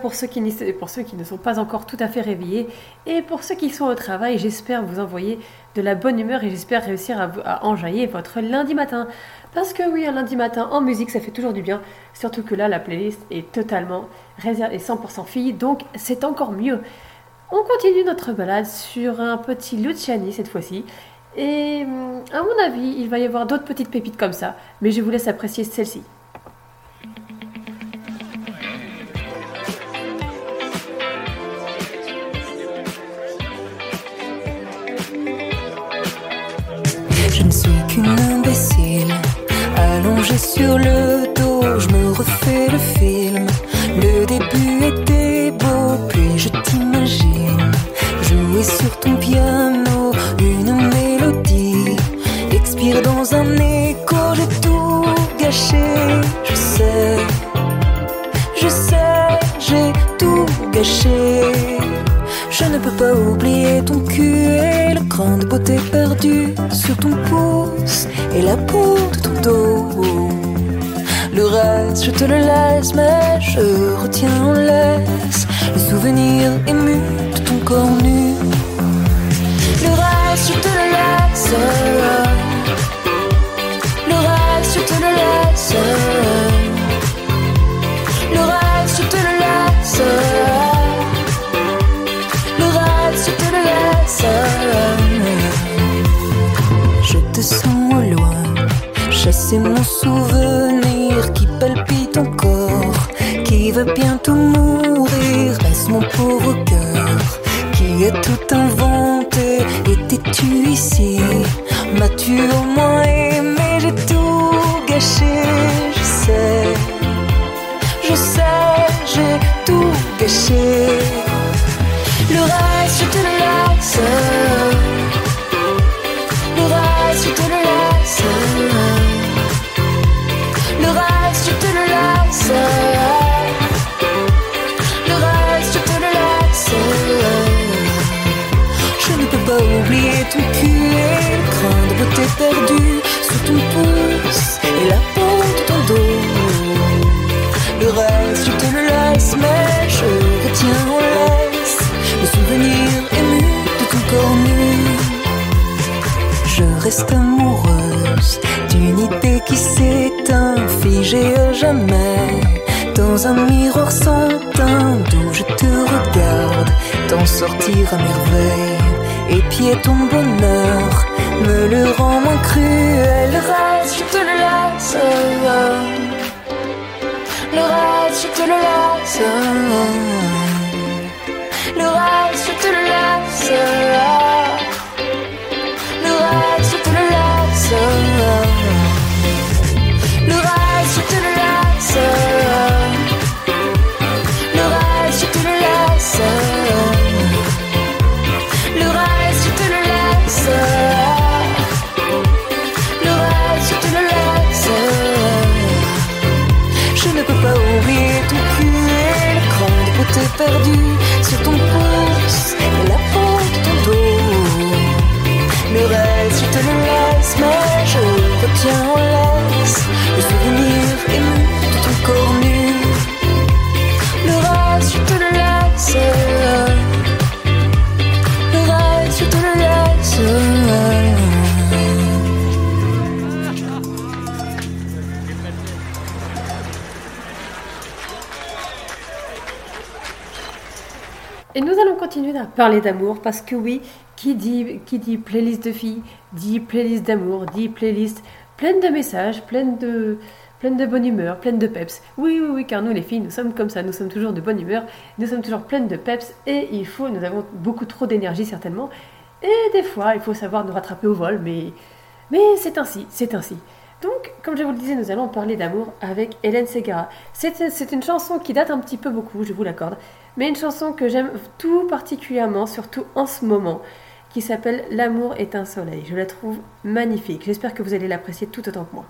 pour ceux, qui ne sont pas encore tout à fait réveillés. Et pour ceux qui sont au travail, j'espère vous envoyer de la bonne humeur et j'espère réussir à, à enjailler votre lundi matin. Parce que oui, un lundi matin en musique, ça fait toujours du bien. Surtout que là, la playlist est totalement réservée 100% fille, donc c'est encore mieux. On continue notre balade sur un petit Luciani cette fois-ci. Et hum, à mon avis, il va y avoir d'autres petites pépites comme ça, mais je vous laisse apprécier celle-ci. Pas oublier ton cul et le cran de beauté perdu sur ton pouce et la peau de ton dos. Le reste, je te le laisse, mais je retiens en laisse le souvenir ému de ton corps nu. Le reste, je te le laisse. Le reste, je te le laisse. Le reste, je te le laisse. Chasser mon souvenir qui palpite encore, qui va bientôt mourir. Laisse mon pauvre cœur qui a tout inventé. Étais-tu ici? M'as-tu au moins aimé? J'ai tout gâché, je sais, je sais, j'ai tout gâché. Le reste, je te laisse. Jamais. Dans un miroir sans teint d'où je te regarde, t'en sortir à merveille. Et pied ton bonheur me le rend moins cruel. Le reste, je te le laisse. Le reste, je te le laisse. Et nous allons continuer à parler d'amour parce que oui, qui dit, qui dit playlist de filles, dit playlist d'amour, dit playlist pleine de messages, pleine de, pleine de bonne humeur, pleine de peps. Oui, oui, oui, car nous les filles, nous sommes comme ça, nous sommes toujours de bonne humeur, nous sommes toujours pleines de peps et il faut, nous avons beaucoup trop d'énergie certainement. Et des fois, il faut savoir nous rattraper au vol, mais, mais c'est ainsi, c'est ainsi. Donc, comme je vous le disais, nous allons parler d'amour avec Hélène Segara. C'est une chanson qui date un petit peu beaucoup, je vous l'accorde, mais une chanson que j'aime tout particulièrement, surtout en ce moment, qui s'appelle L'amour est un soleil. Je la trouve magnifique. J'espère que vous allez l'apprécier tout autant que moi.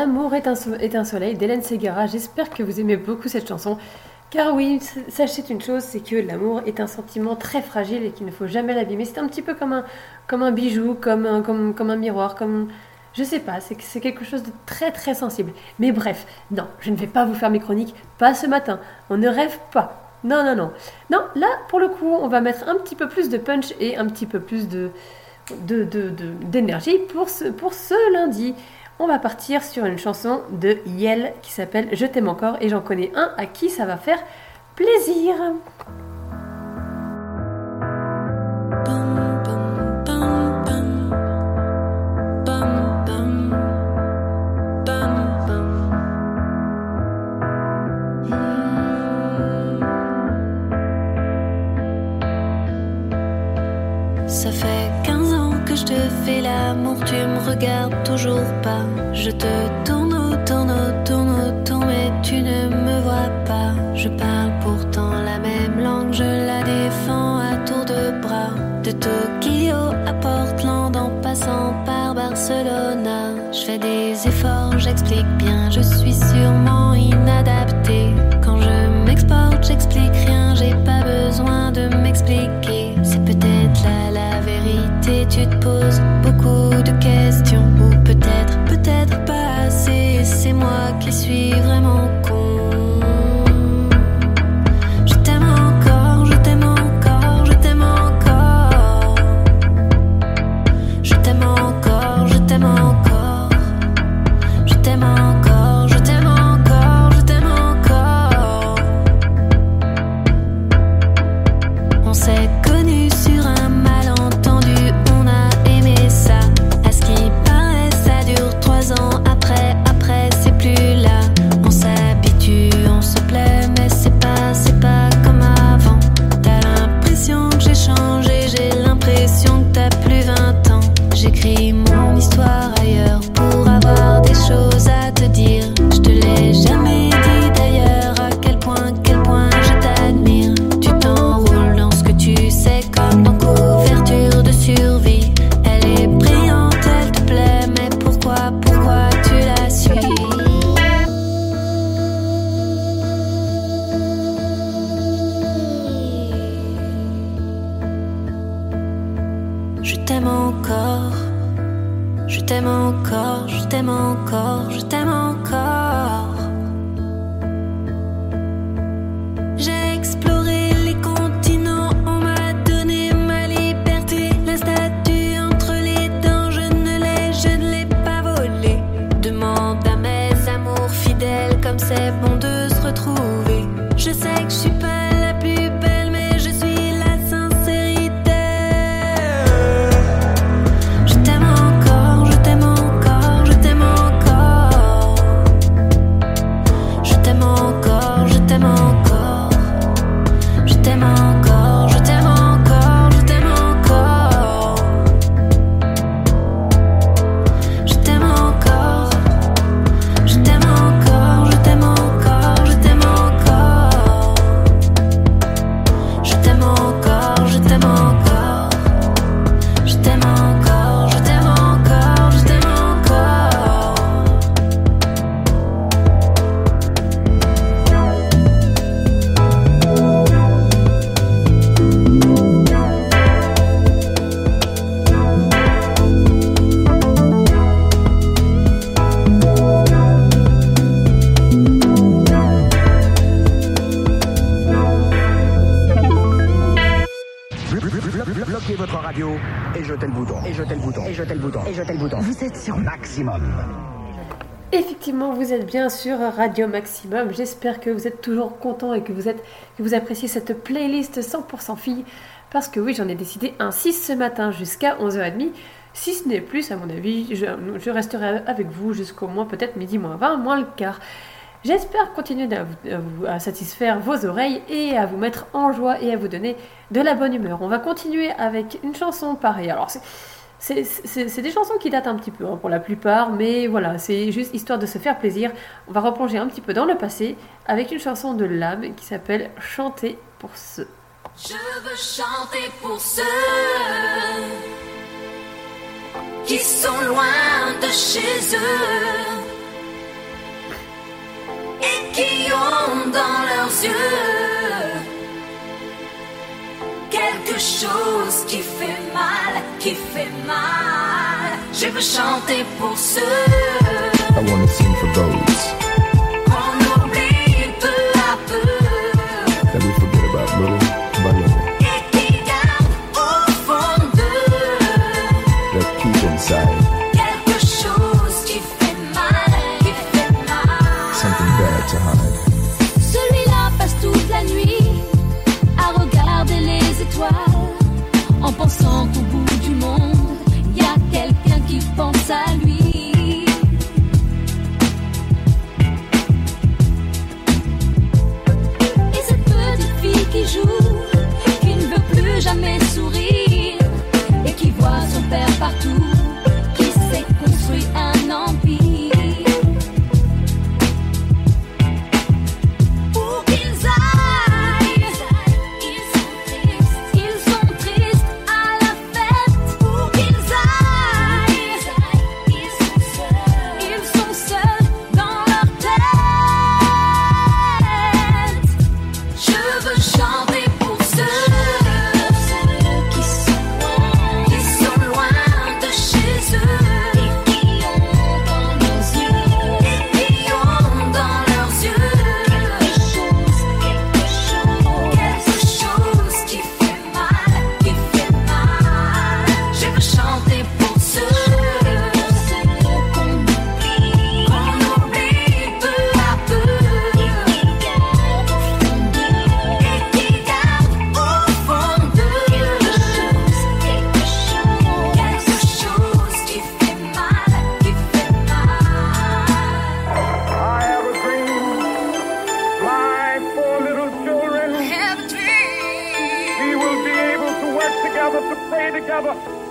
L'amour est un, soleil d'Hélène Segara. J'espère que vous aimez beaucoup cette chanson. Car oui, sachez une chose, c'est que l'amour est un sentiment très fragile et qu'il ne faut jamais l'abîmer. C'est un petit peu comme un, comme un bijou, comme un, comme un miroir, comme... Je sais pas, c'est quelque chose de très très sensible. Mais bref, non, je ne vais pas vous faire mes chroniques, pas ce matin. On ne rêve pas. Non, non, non. Non, là, pour le coup, on va mettre un petit peu plus de punch et un petit peu plus de d'énergie de, de, pour, ce, pour ce lundi. On va partir sur une chanson de Yel qui s'appelle Je t'aime encore et j'en connais un à qui ça va faire plaisir. Tu me regardes toujours pas. Je te tourne autour, autour, autour, mais tu ne me vois pas. Je parle pourtant la même langue, je la défends à tour de bras. De Tokyo à Portland en passant par Barcelona. Je fais des efforts, j'explique bien, je suis sûrement inadapté. Quand je m'exporte, j'explique rien, j'ai pas besoin de m'expliquer. C'est peut-être la tu te poses de questions, ou peut-être, peut-être pas assez. C'est moi qui suis vraiment bien sûr Radio Maximum. J'espère que vous êtes toujours content et que vous, êtes, que vous appréciez cette playlist 100% filles. Parce que oui, j'en ai décidé un 6 ce matin jusqu'à 11h30. Si ce n'est plus, à mon avis, je, resterai avec vous jusqu'au moins peut-être midi moins 20, moins le quart. J'espère continuer à, vous, à, satisfaire vos oreilles et à vous mettre en joie et à vous donner de la bonne humeur. On va continuer avec une chanson pareille. Alors, c'est c'est des chansons qui datent un petit peu hein, pour la plupart, mais voilà, c'est juste histoire de se faire plaisir. On va replonger un petit peu dans le passé avec une chanson de l'âme qui s'appelle Chanter pour ceux. Je veux chanter pour ceux qui sont loin de chez eux et qui ont dans leurs yeux quelque chose qui fait mal, qui fait mal. Je veux chanter pour ceux. I sing for those. en pensant qu'au bout du monde, il y a quelqu'un qui pense à lui. Et cette petite fille qui joue, qui ne veut plus jamais sourire, et qui voit son père partout.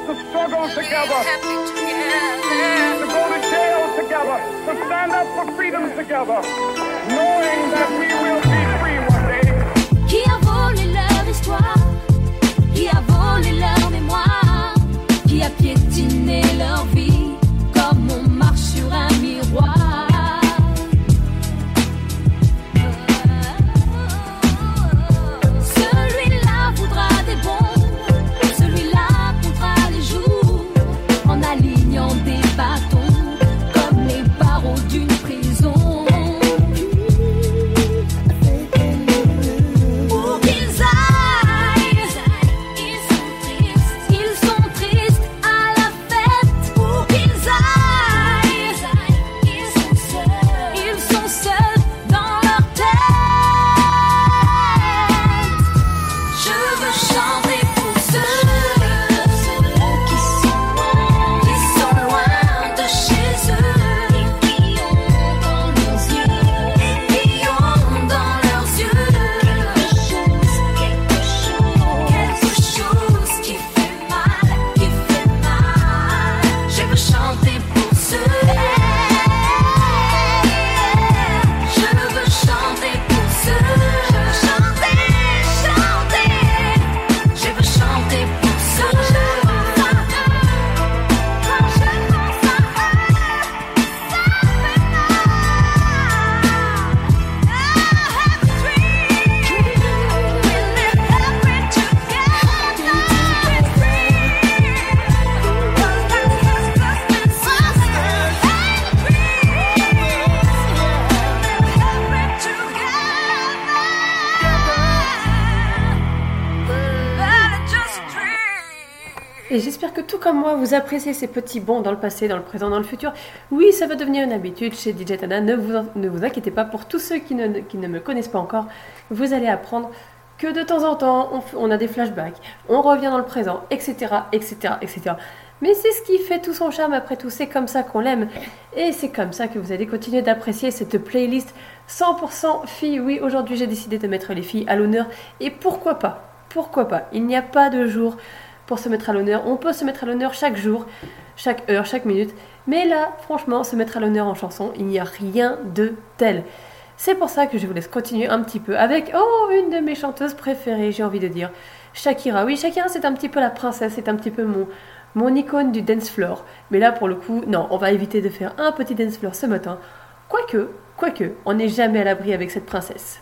To struggle together, to go to jail together, to stand up for freedom together, knowing that we will be free one day. Qui a volé leur histoire Qui a volé leur mémoire Qui a piétiné leur vie vous appréciez ces petits bons dans le passé, dans le présent, dans le futur. Oui, ça va devenir une habitude chez DJ Tana. Ne vous, ne vous inquiétez pas. Pour tous ceux qui ne, qui ne me connaissent pas encore, vous allez apprendre que de temps en temps, on, on a des flashbacks, on revient dans le présent, etc., etc., etc. Mais c'est ce qui fait tout son charme après tout. C'est comme ça qu'on l'aime. Et c'est comme ça que vous allez continuer d'apprécier cette playlist 100% filles. Oui, aujourd'hui, j'ai décidé de mettre les filles à l'honneur. Et pourquoi pas? Pourquoi pas? Il n'y a pas de jour pour se mettre à l'honneur. On peut se mettre à l'honneur chaque jour, chaque heure, chaque minute. Mais là, franchement, se mettre à l'honneur en chanson, il n'y a rien de tel. C'est pour ça que je vous laisse continuer un petit peu avec, oh, une de mes chanteuses préférées, j'ai envie de dire, Shakira. Oui, Shakira, c'est un petit peu la princesse, c'est un petit peu mon, mon icône du dance floor. Mais là, pour le coup, non, on va éviter de faire un petit dance floor ce matin. Quoique, quoique, on n'est jamais à l'abri avec cette princesse.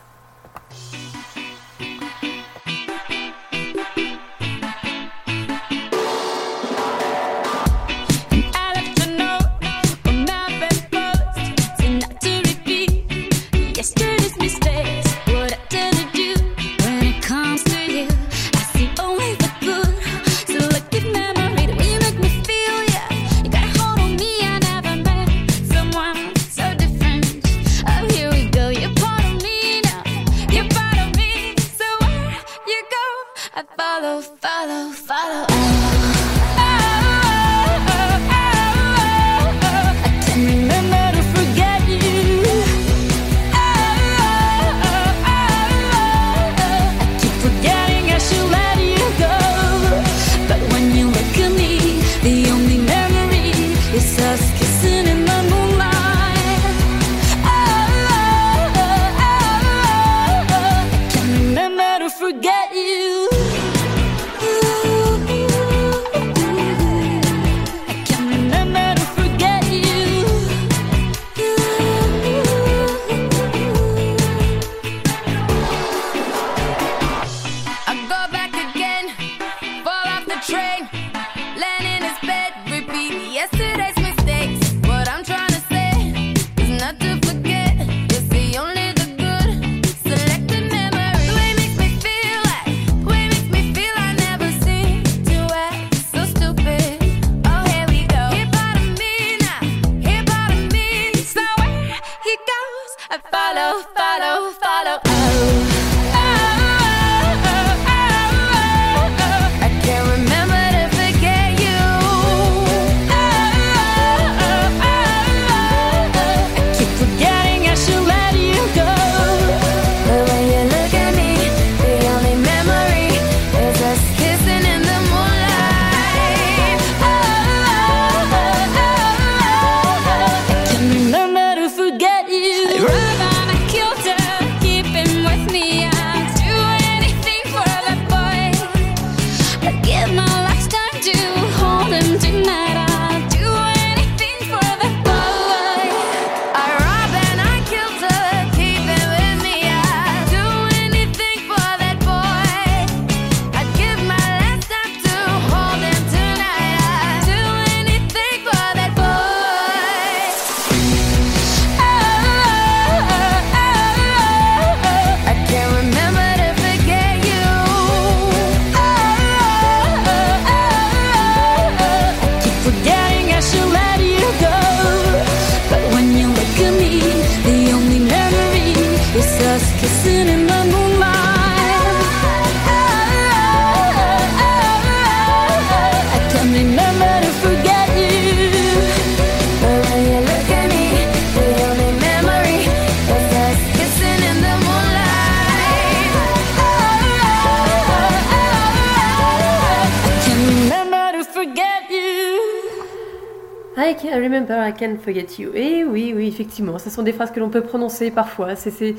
Remember, I can forget you. Et oui, oui, effectivement, ce sont des phrases que l'on peut prononcer parfois. C'est,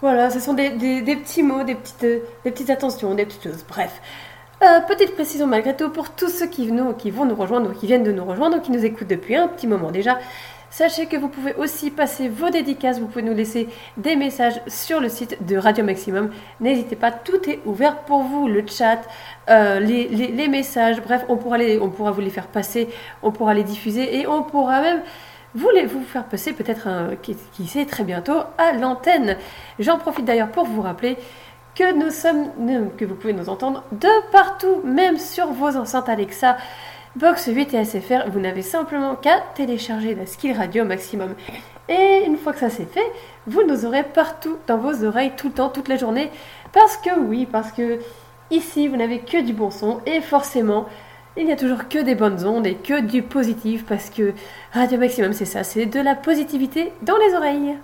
voilà, ce sont des, petits mots, des petites, des petites attentions, des petites choses. Bref. Euh, petite précision malgré tout pour tous ceux qui, nous, qui vont nous rejoindre qui viennent de nous rejoindre qui nous écoutent depuis un petit moment déjà. Sachez que vous pouvez aussi passer vos dédicaces, vous pouvez nous laisser des messages sur le site de Radio Maximum. N'hésitez pas, tout est ouvert pour vous, le chat, euh, les, les- les messages, bref, on pourra, les, on pourra vous les faire passer, on pourra les diffuser et on pourra même vous les vous faire passer peut-être, un- qui, sait, très bientôt à l'antenne? J'en profite d'ailleurs pour vous rappeler que nous sommes, que vous pouvez nous entendre de partout, même sur vos enceintes Alexa, Box 8 et SFR. Vous n'avez simplement qu'à télécharger la Skill Radio Maximum. Et une fois que ça c'est fait, vous nous aurez partout dans vos oreilles, tout le temps, toute la journée. Parce que oui, parce que ici vous n'avez que du bon son et forcément. Il n'y a toujours que des bonnes ondes et que du positif parce que Radio Maximum c'est ça, c'est de la positivité dans les oreilles.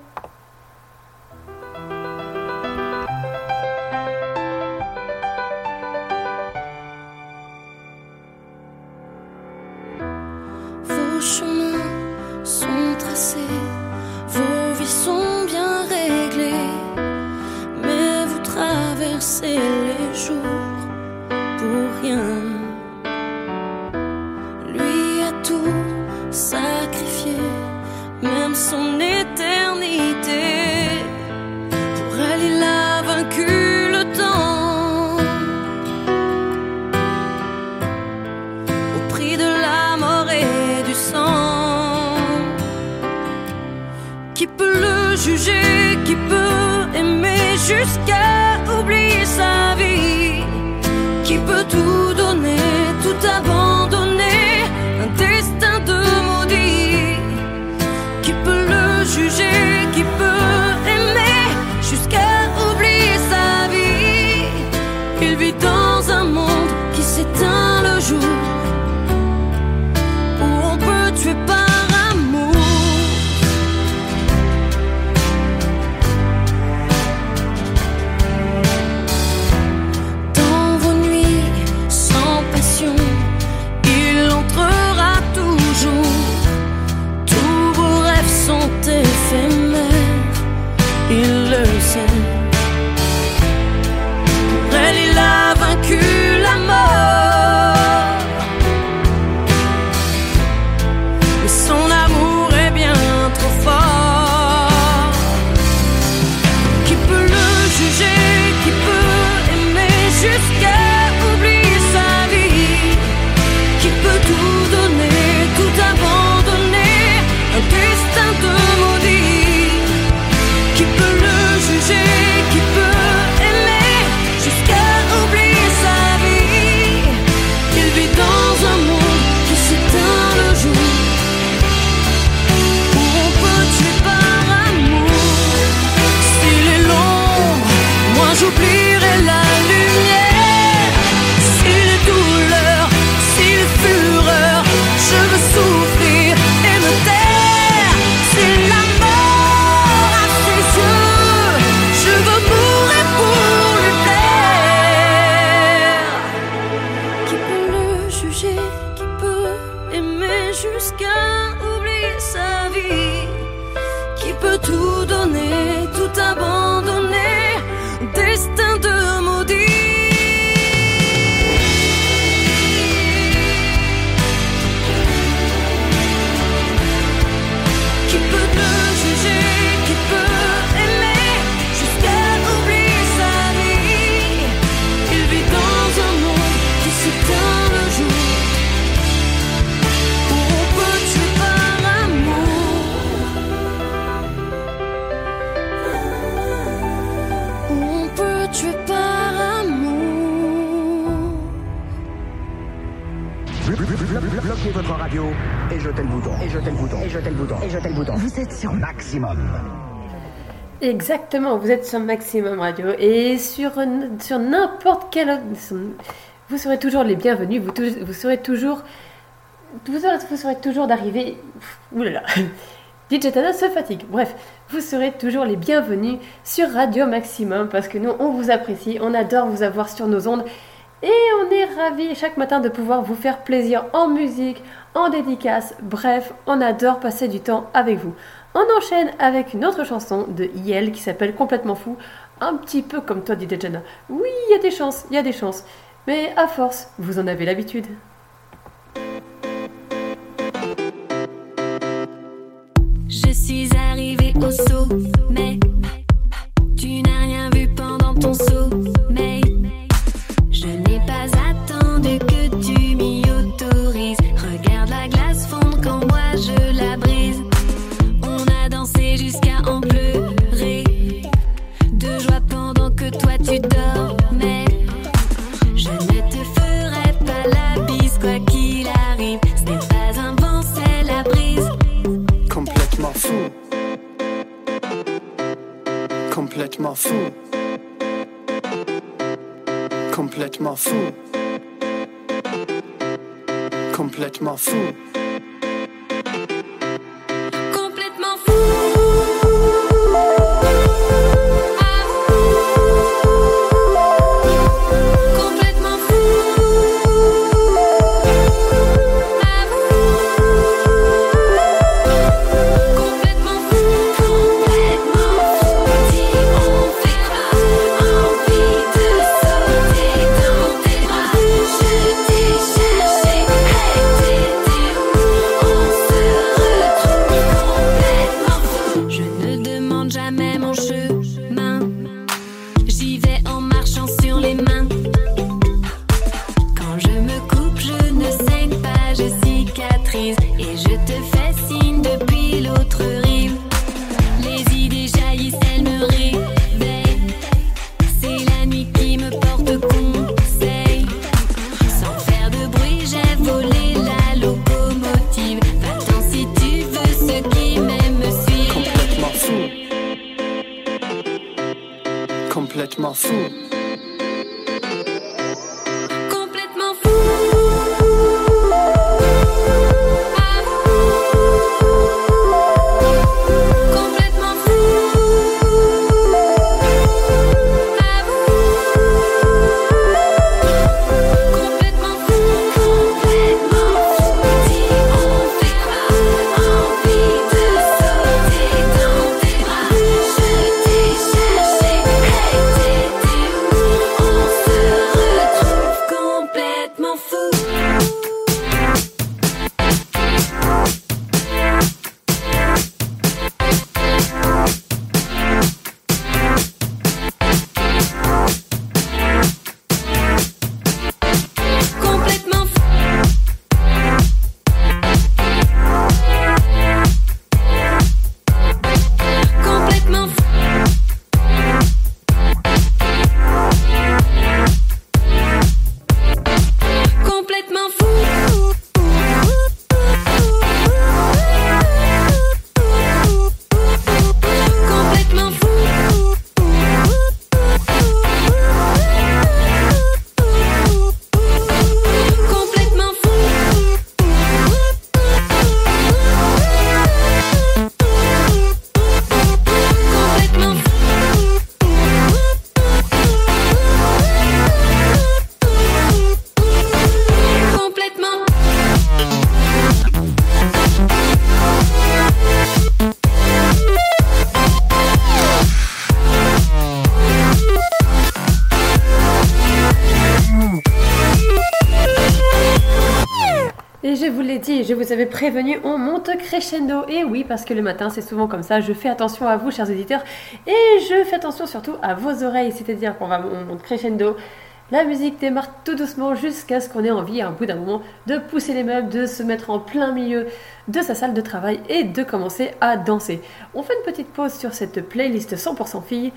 Vous êtes sur Maximum Radio et sur, sur n'importe quel autre. Vous serez toujours les bienvenus, vous, vous serez toujours. Vous serez, vous serez toujours d'arriver. Oulala DJ Tana se fatigue. Bref, vous serez toujours les bienvenus sur Radio Maximum parce que nous, on vous apprécie, on adore vous avoir sur nos ondes Et on est ravis chaque matin de pouvoir vous faire plaisir en musique, en dédicace, bref, on adore passer du temps avec vous. On enchaîne avec une autre chanson de Yel qui s'appelle Complètement Fou, un petit peu comme toi DJ Jana. Oui, il y a des chances, il y a des chances. Mais à force, vous en avez l'habitude. Je suis arrivée au sommet. Tu n'as rien vu pendant ton sommeil. Fou. Complètement fou. Je vous avais prévenu, on monte crescendo. Et oui, parce que le matin, c'est souvent comme ça. Je fais attention à vous, chers auditeurs, et je fais attention surtout à vos oreilles. C'est-à-dire qu'on va on monte crescendo. La musique démarre tout doucement jusqu'à ce qu'on ait envie, à un bout d'un moment, de pousser les meubles, de se mettre en plein milieu de sa salle de travail et de commencer à danser. On fait une petite pause sur cette playlist 100% filles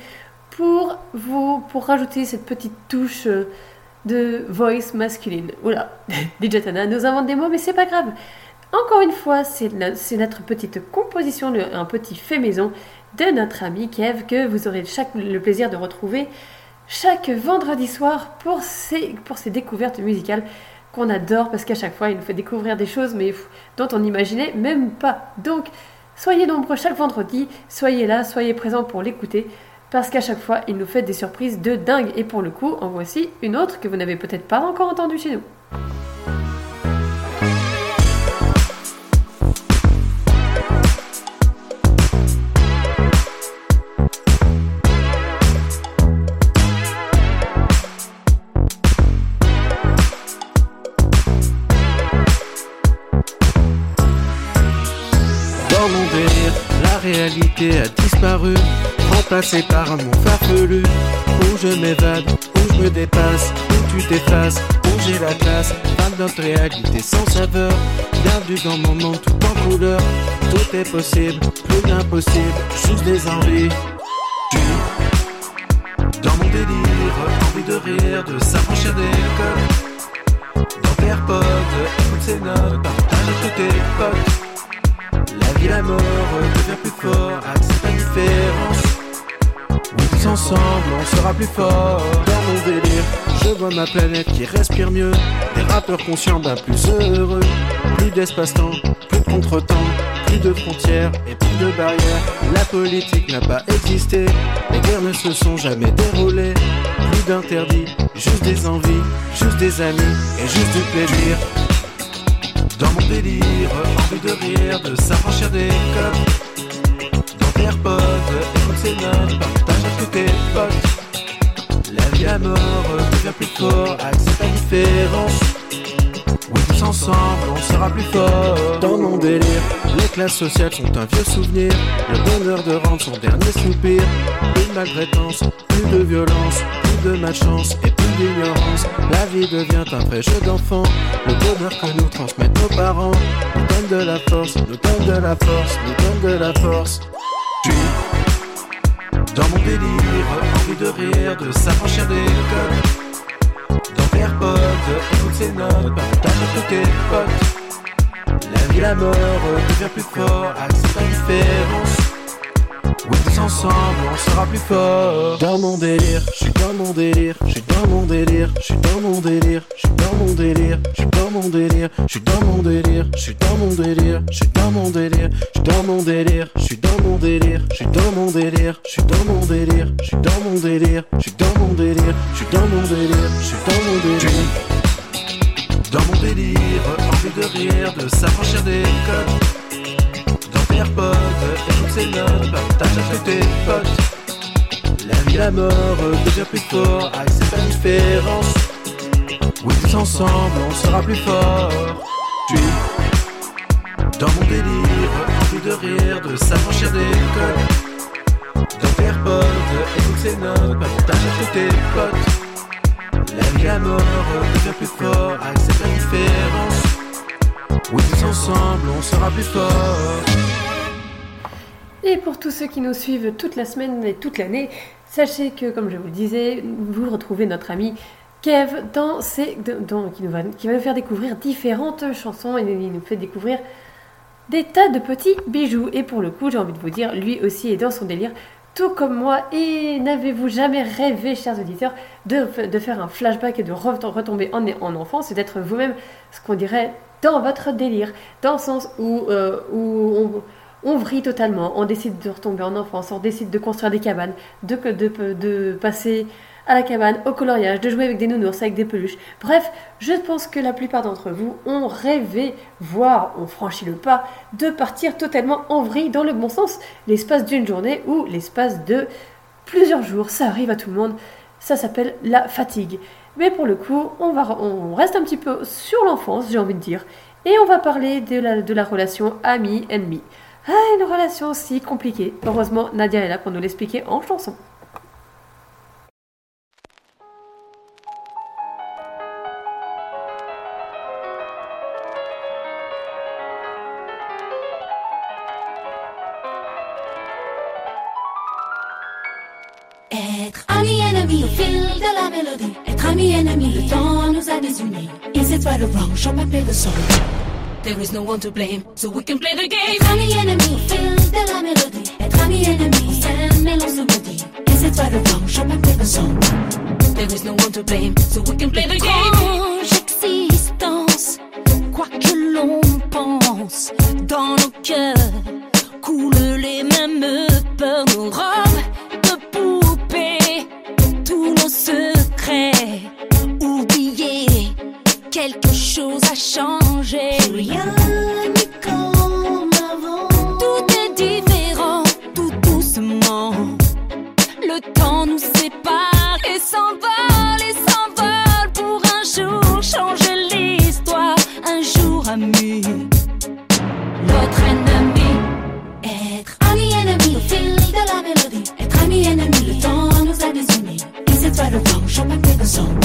pour vous, pour rajouter cette petite touche euh, de voice masculine. Oula, DJ Tana nous invente des mots, mais c'est pas grave. Encore une fois, c'est notre petite composition, un petit fait maison de notre ami Kev que vous aurez chaque, le plaisir de retrouver chaque vendredi soir pour ses découvertes musicales qu'on adore parce qu'à chaque fois il nous fait découvrir des choses dont on n'imaginait même pas. Donc soyez nombreux chaque vendredi, soyez là, soyez présents pour l'écouter. Parce qu'à chaque fois, il nous fait des surprises de dingue. Et pour le coup, en voici une autre que vous n'avez peut-être pas encore entendue chez nous. Dans mon délire, la réalité a disparu, remplacée par un monde farfelu. Où je m'évade, où je me dépasse, où tu t'effaces, où j'ai la classe. Pas notre réalité sans saveur, bienvenue dans mon monde tout en couleur. Tout est possible, plus d'impossible, juste des envies. Dans mon délire, envie de rire, de s'affranchir des codes. Dans AirPods, écoute ces notes, partage avec tes potes. La vie, la mort devient plus fort, accepte la différence. Tous ensemble, on sera plus fort. Dans mon délire, je vois ma planète qui respire mieux. Des rappeurs conscients d'un plus heureux. Plus d'espace-temps, plus de contre-temps, plus de frontières et plus de barrières. La politique n'a pas existé, les guerres ne se sont jamais déroulées. Plus d'interdits, juste des envies, juste des amis et juste du plaisir. Dans mon délire, envie de rire, de s'affranchir des codes. AirPods, écoute ces notes, partage avec tes potes. La vie à mort devient plus fort, accepte la différence. Oui, tous ensemble, on sera plus fort. Dans mon délire, les classes sociales sont un vieux souvenir. Le bonheur de rendre son dernier soupir. Plus de maltraitance, plus de violence, plus de malchance et plus d'ignorance. La vie devient un vrai jeu d'enfant. Le bonheur que nous transmettent nos parents nous donne de la force, nous donne de la force, nous donne de la force. Tu dans mon délire, envie de rire, de s'affranchir des codes. Dans AirPods, écoute ces notes, partage avec tes potes. La vie, la mort devient plus fort, accepte la différence. Oui, tous ensemble, on sera plus fort. Dans mon délire, je suis dans mon délire, je suis dans mon délire, je suis dans mon délire, je suis dans mon délire, je suis dans mon délire, je suis dans mon délire, je suis dans mon délire, je suis dans mon délire, je suis dans mon délire, je suis dans mon délire, je suis dans mon délire, je suis dans mon délire, je suis dans mon délire, je suis dans mon délire, je suis dans mon délire, je suis dans mon délire. Dans mon délire, envie de rire, de s'affranchir des codes. AirPods, écoute ces notes, partage avec tes potes. La vie, la mort devient plus fort, accepte la différence. Oui, tous ensemble, on sera plus fort. Tu dans mon délire, envie de rire, de s'affranchir des codes. Dans tes AirPods, écoute ces notes, partage avec tes potes. La vie, la mort devient plus fort, accepte la différence. Oui, tous ensemble, on sera plus fort. Et pour tous ceux qui nous suivent toute la semaine et toute l'année, sachez que, comme je vous le disais, vous retrouvez notre ami Kev dans ses, qui, va, qui nous faire découvrir différentes chansons et il nous fait découvrir des tas de petits bijoux. Et pour le coup, j'ai envie de vous dire, lui aussi est dans son délire, tout comme moi. Et n'avez-vous jamais rêvé, chers auditeurs, de, faire un flashback et de re- retomber en, en enfance et d'être vous-même ce qu'on dirait dans votre délire, dans le sens où, euh, où on on vrille totalement, on décide de retomber en enfance, on décide de construire des cabanes, de, de, passer à la cabane, au coloriage, de jouer avec des nounours, avec des peluches. Bref, je pense que la plupart d'entre vous ont rêvé, voire ont franchi le pas, de partir totalement en vrille dans le bon sens, l'espace d'une journée ou l'espace de plusieurs jours. Ça arrive à tout le monde, ça s'appelle la fatigue. Mais pour le coup, on, va, on reste un petit peu sur l'enfance, j'ai envie de dire, et on va parler de la, de la relation ami-ennemi. Ah, une relation aussi compliquée. Heureusement, Nadia est là pour nous l'expliquer en chanson. Être ami ennemi au fil de la mélodie. Être ami ennemi, le temps nous a désunis. Is it right or wrong? Me play the song. There is no one to blame, so we can play the game. Être ami ennemi, feel de la mélodie. Être ami ennemi, c'est un mélange de maudits. Et c'est toi le temps, je peux le son. There is no one to blame, so we can play the game. Étrange existence, quoi que l'on pense, dans nos cœurs coulent les mêmes peurs, nos robes de poupées, tous nos secrets quelque chose a changé. Rien n'est comme avant. Tout est différent, tout doucement. Le temps nous sépare et s'envole et s'envole pour un jour changer l'histoire. Un jour ami, Is it right or wrong? Chopin play the song.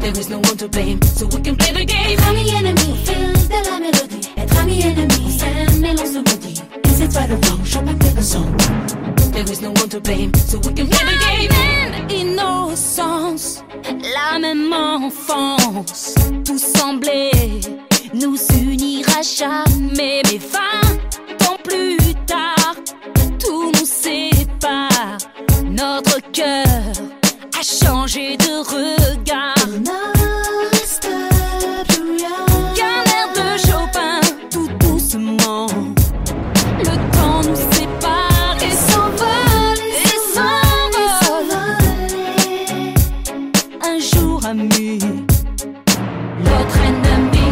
There is no one to blame, so we can play the game. Être ami ennemi au fil de la mélodie. Être ami ennemi, on s'aime et l'on se maudit. Is it right or wrong? Chopin play the song. There is no one to blame, so we can play the game. La même innocence, la même enfance, tout semblait nous unir à jamais. Mais vingt ans plus tard, tout nous. Notre cœur a changé de regard. Reste. Qu'un air de Chopin, tout doucement. Le temps nous sépare et s'envole, et s'envole. Un jour ami, l'autre ennemi.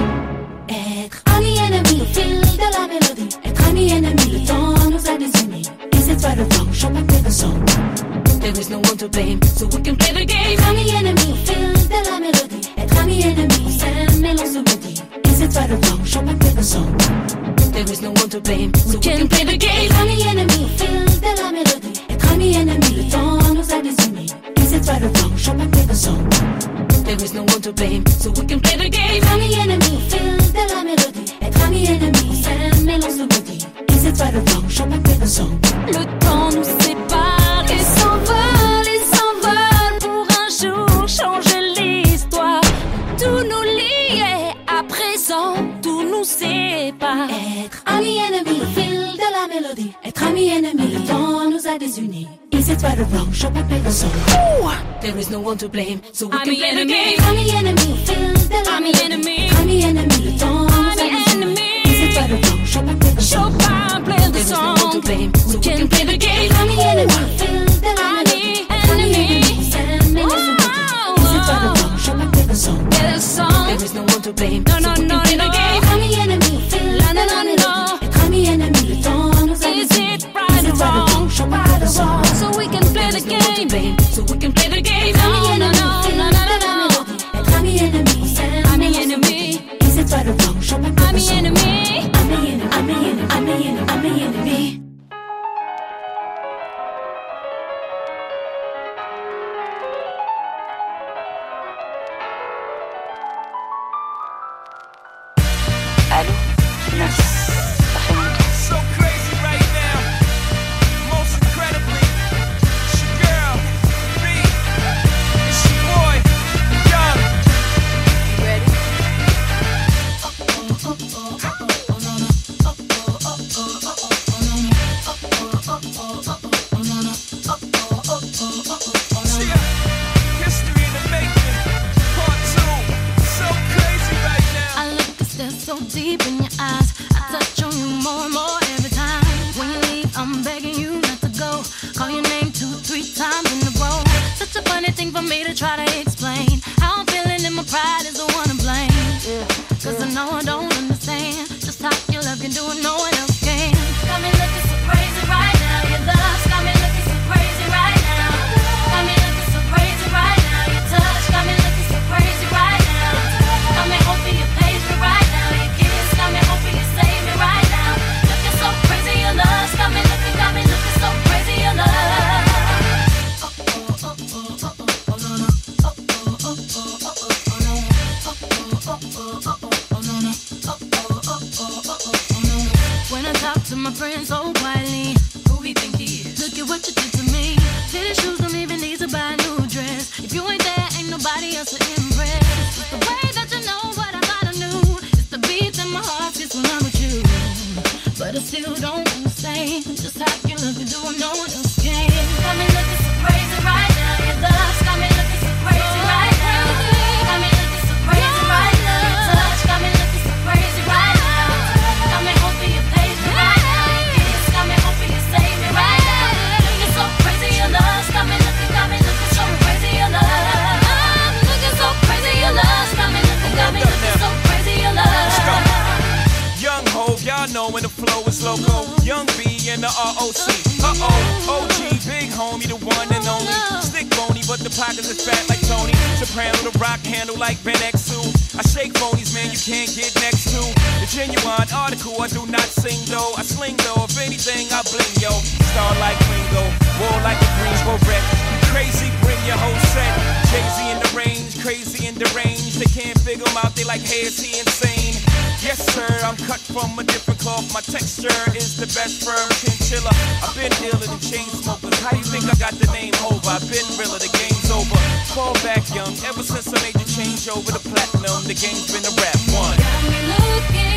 Être ami ennemi au fil de la mélodie. Être ami ennemi, le temps nous a désunis. Is it right or wrong? Chopin play the song. There is no one to blame, so we can play the game. Être ami ennemi fil de la mélodie. Être ami ennemi, s'aime et l'on se maudit. Is it right or wrong? Chopin play the song. There is no one to blame, so we can play the game. Être ami ennemi fil de la mélodie. Être ami ennemi, le temps nous a désunis. Is it right or wrong? Chopin play the song. There is no one to blame, so we can play the game. Être ami ennemi fil de la mélodie. Être ami ennemi, s'aime et l'on se maudit. Is it right or wrong? Chopin play the song. Le temps nous sépare There is no one to blame, so we I'm can play the game. Ami ennemi au fil de la I'm mélodie. enemy. Le temps nous a I'm désunis. enemy. Is it right or wrong? Chopin play the song. The There is no one to blame, so we can play the game. Au fil de song. Play the song. There is no one to blame, No, so no, we no, can play no. the game. Ami ennemi au fil La, de la, la la, mélodie. no. Être ami ennemi, le temps nous a Is désunis. it right or wrong? Chopin play the song. So we can play the game, so we Loco, Young B, and the ROC. Uh oh, OG, big homie, the one and only. Stick bony, but the pockets is fat like Tony. Soprano, the rock handle like Ben X2. I shake phonies, man, you can't get next to. The genuine article, I do not sing though. I sling though, if anything, I bling yo. Star like Ringo, war like a Greensboro wreck. Crazy, bring your whole set. Z in the range, crazy in the range. They can't figure him out, they like, hey, is he insane? Yes, sir, I'm cut from a different cloth. My texture is the best firm chinchilla. I've been dealing in chain smokers. How you think I got the name over? I've been realer, the game's over. Fall back young, ever since I made the change over to platinum, the game's been a rap one. Looking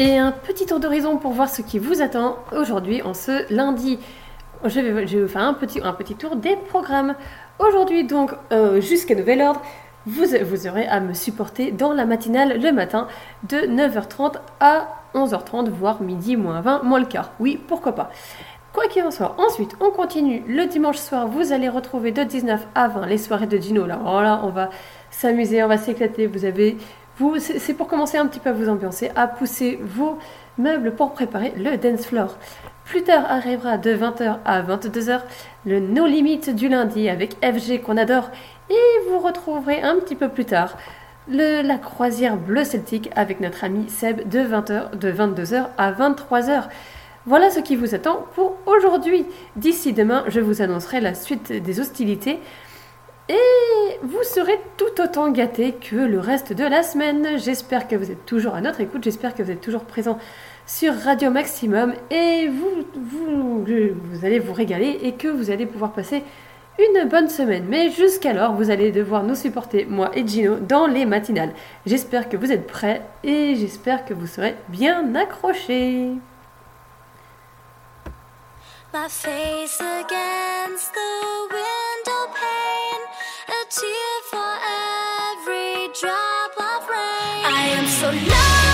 Et un petit tour d'horizon pour voir ce qui vous attend aujourd'hui en ce lundi. Je vais, vous faire un petit, un petit tour des programmes. Aujourd'hui, donc, euh, jusqu'à nouvel ordre, vous, vous aurez à me supporter dans la matinale le matin de 9h30 à 11h30, voire midi, moins 20, moins le quart. Oui, pourquoi pas. Quoi qu'il en soit, ensuite, on continue. Le dimanche soir, vous allez retrouver de 19 à 20 les soirées de Gino. Là, voilà, on va s'amuser, on va s'éclater. Vous avez, c'est pour commencer un petit peu à vous ambiancer, à pousser vos meubles pour préparer le dance floor. Plus tard arrivera de 20h à 22h le No Limit du lundi avec FG qu'on adore. Et vous retrouverez un petit peu plus tard la croisière bleu celtique avec notre ami Seb de 20h, de 22h à 23h. Voilà ce qui vous attend pour aujourd'hui. D'ici demain, je vous annoncerai la suite des hostilités. Et vous serez tout autant gâtés que le reste de la semaine. J'espère que vous êtes toujours à notre écoute, j'espère que vous êtes toujours présents sur Radio Maximum et vous, vous, allez vous régaler et que vous allez pouvoir passer une bonne semaine. Mais jusqu'alors, vous allez devoir nous supporter, moi et Gino, dans les matinales. J'espère que vous êtes prêts et j'espère que vous serez bien accrochés. My face a tear for every drop of rain. I am so lonely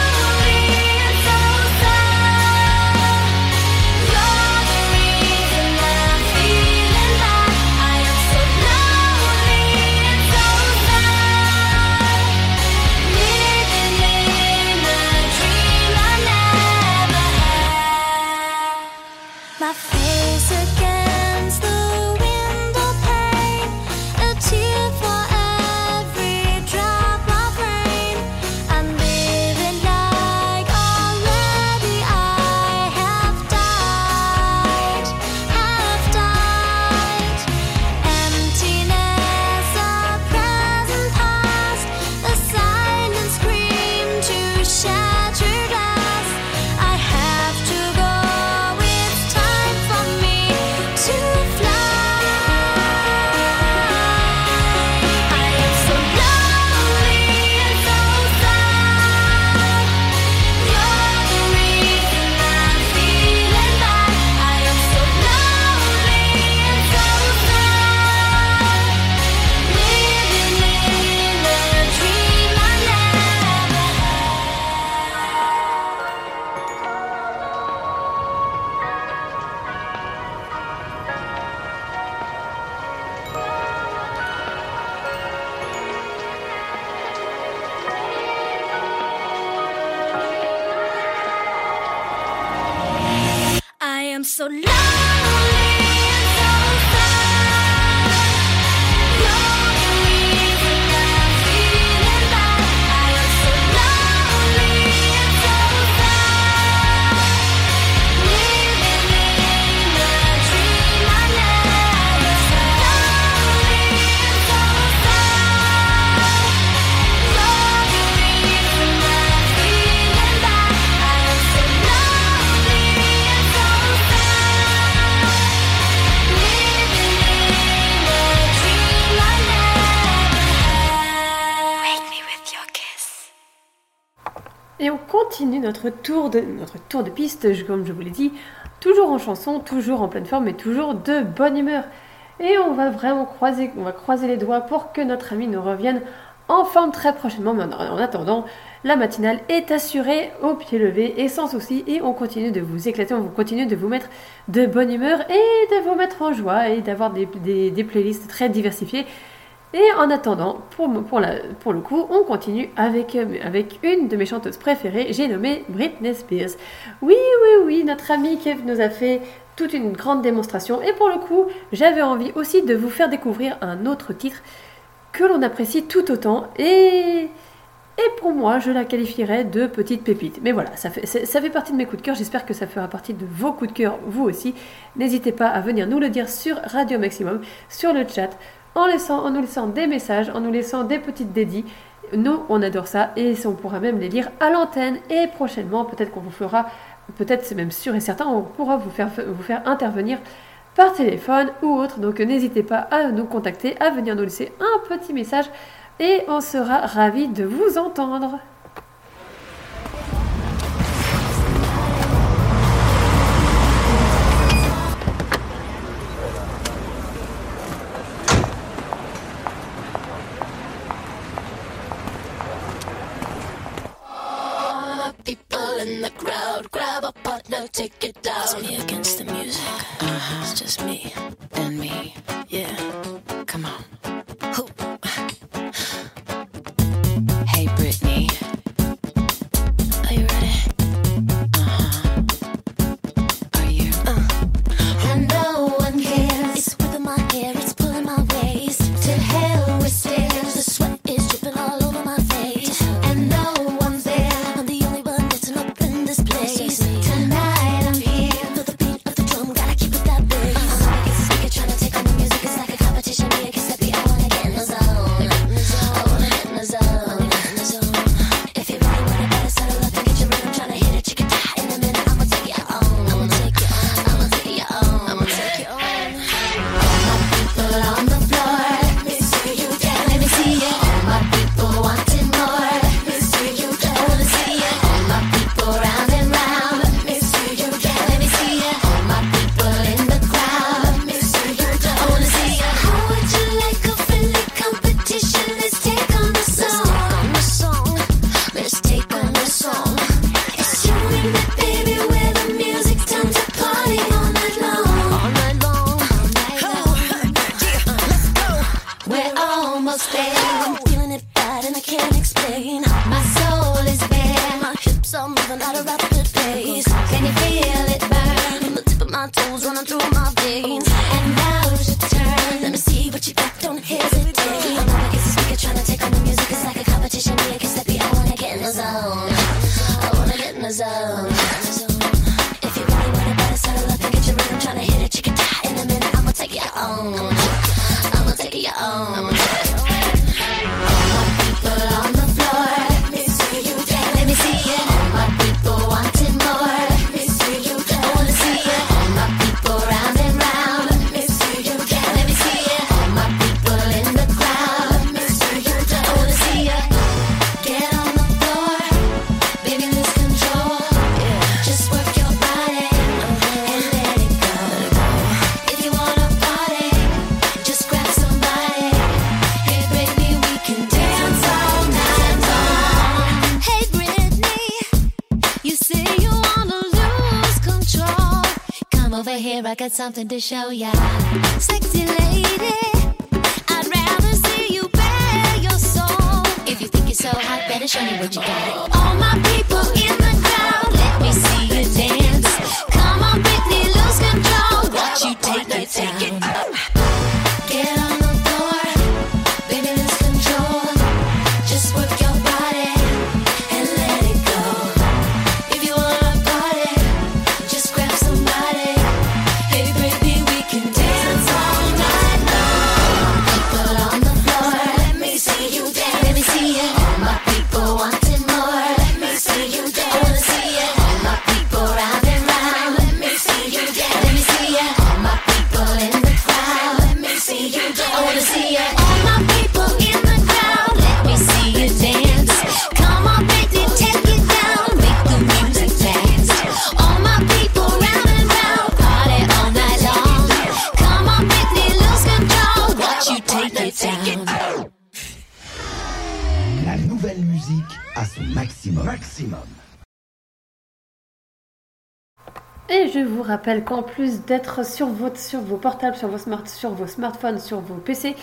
notre tour de, piste, comme je vous l'ai dit, toujours en chanson, toujours en pleine forme, et toujours de bonne humeur. Et on va vraiment croiser, on va croiser les doigts pour que notre ami nous revienne en forme très prochainement. Mais en attendant, la matinale est assurée au pied levé et sans souci. Et on continue de vous éclater, on continue de vous mettre de bonne humeur et de vous mettre en joie et d'avoir des, des playlists très diversifiées. Et en attendant, pour, pour, le coup, on continue avec, euh, avec, une de mes chanteuses préférées, j'ai nommé Britney Spears. Oui, oui, oui, notre amie Kev nous a fait toute une grande démonstration. Et pour le coup, j'avais envie aussi de vous faire découvrir un autre titre que l'on apprécie tout autant. Et, et pour moi, je la qualifierais de petite pépite. Mais voilà, ça fait, ça fait partie de mes coups de cœur. J'espère que ça fera partie de vos coups de cœur, vous aussi. N'hésitez pas à venir nous le dire sur Radio Maximum, sur le chat, en, nous laissant des messages, en nous laissant des petites dédies. Nous, on adore ça et on pourra même les lire à l'antenne et prochainement, peut-être qu'on vous fera, peut-être c'est même sûr et certain, on pourra vous faire, vous faire intervenir par téléphone ou autre. Donc n'hésitez pas à nous contacter, à venir nous laisser un petit message et on sera ravis de vous entendre. in the crowd. Grab a partner, take it down. It's me against the music. Uh-huh. It's just me and me. Yeah, come on. Hey, Brittany. rising. Got something to show ya. Sexy. Qu'en plus d'être sur, votre, sur vos portables, sur vos, smart, sur vos smartphones, sur vos PC,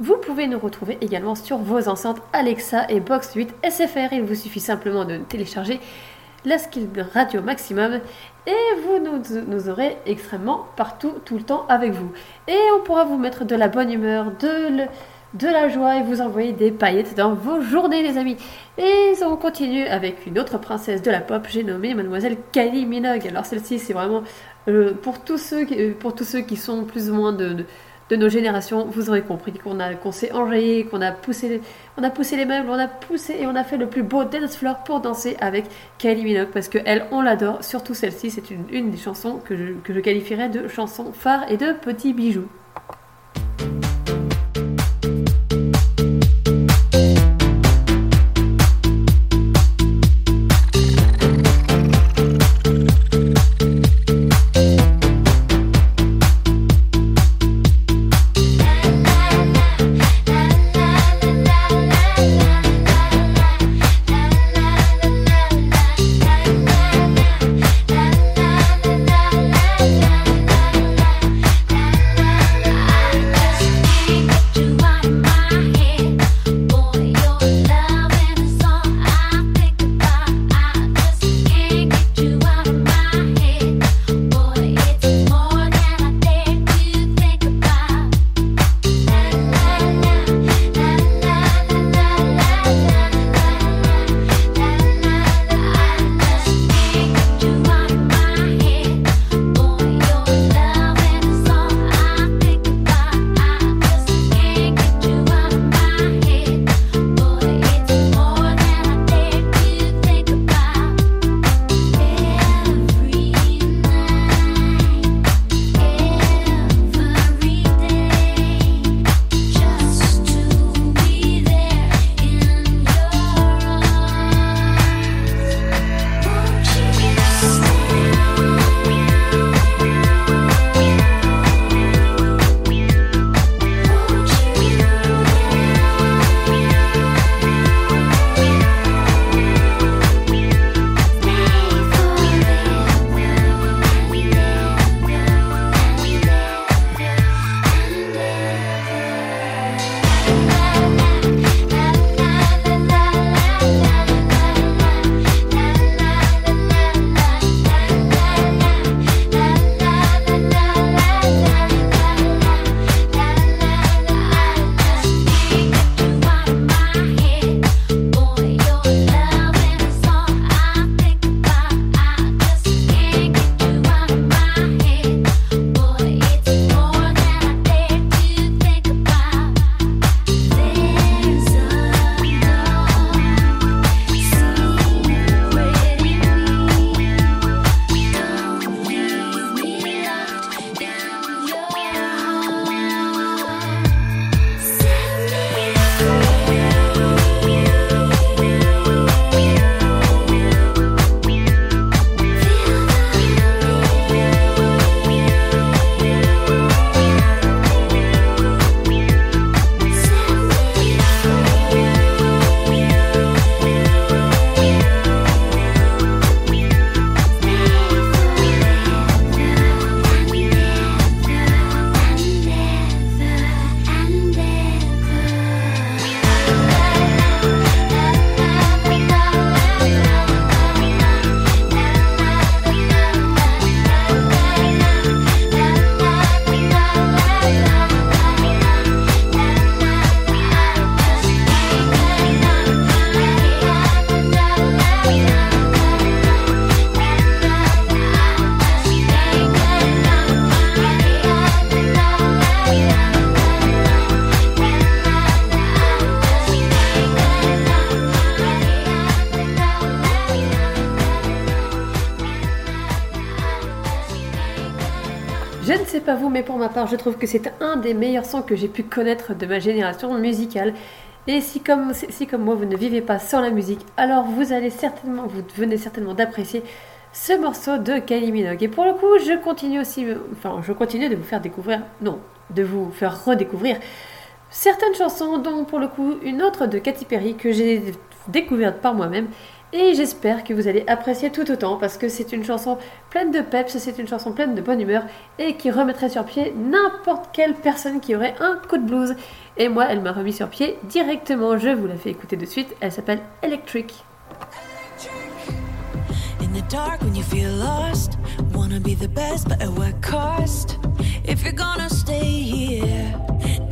vous pouvez nous retrouver également sur vos enceintes Alexa et Box 8 SFR. Il vous suffit simplement de télécharger la skill radio maximum et vous nous, aurez extrêmement partout, tout le temps avec vous. Et on pourra vous mettre de la bonne humeur, de la joie et vous envoyer des paillettes dans vos journées, les amis. Et on continue avec une autre princesse de la pop, j'ai nommé Mademoiselle Kylie Minogue. Alors celle-ci, c'est vraiment euh, pour, tous ceux qui, euh, pour tous ceux qui sont plus ou moins de, nos générations, vous aurez compris qu'on qu'on s'est enjaillé, qu'on a poussé, les- on a poussé les meubles, on a poussé et on a fait le plus beau dance floor pour danser avec Kylie Minogue parce que elle, on l'adore. Surtout celle-ci, c'est une, des chansons que je, que je qualifierais de chanson phare et de petits bijoux. Mais pour ma part, je trouve que c'est un des meilleurs sons que j'ai pu connaître de ma génération musicale. Et si comme, si comme moi vous ne vivez pas sans la musique, alors vous allez certainement, vous venez certainement d'apprécier ce morceau de Kylie Minogue. Et pour le coup, je continue aussi, enfin, je continue de vous faire découvrir, non, de vous faire redécouvrir certaines chansons, dont pour le coup une autre de Katy Perry que j'ai découverte par moi-même. Et j'espère que vous allez apprécier tout autant parce que c'est une chanson pleine de peps, c'est une chanson pleine de bonne humeur et qui remettrait sur pied n'importe quelle personne qui aurait un coup de blues. Et moi, elle m'a remis sur pied directement. Je vous la fais écouter de suite. Elle s'appelle Electric. In the dark when you feel lost, wanna be the best, but at what cost? If you're gonna stay here,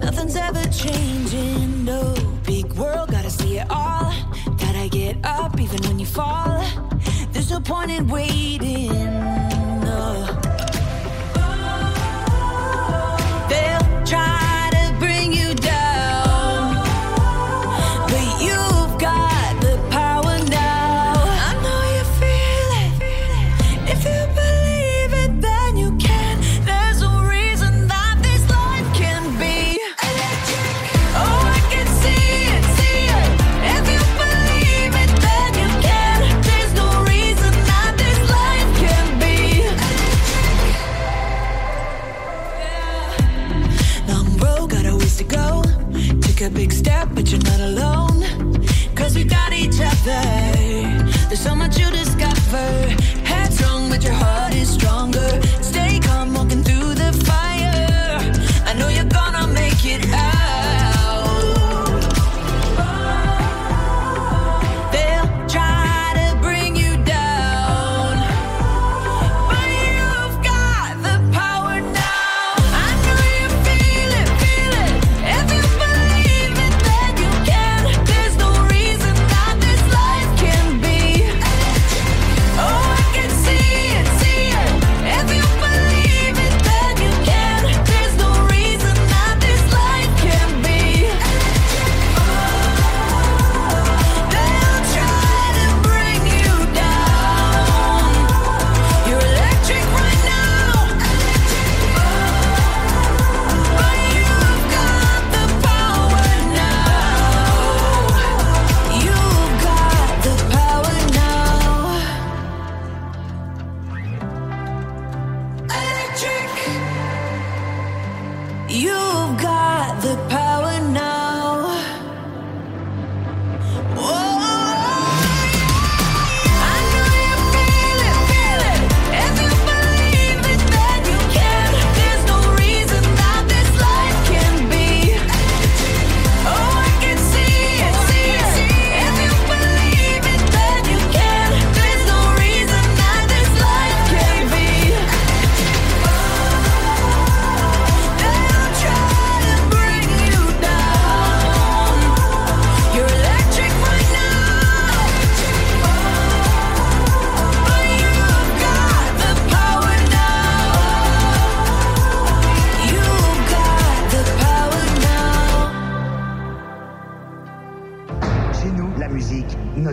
nothing's ever changing. No big world, gotta see it all. Gotta get up even when you fall. There's no point in waiting. No. They'll try a big step, but you're not alone. Cause we got each other. There's so much you discover. Headstrong, but your heart is stronger.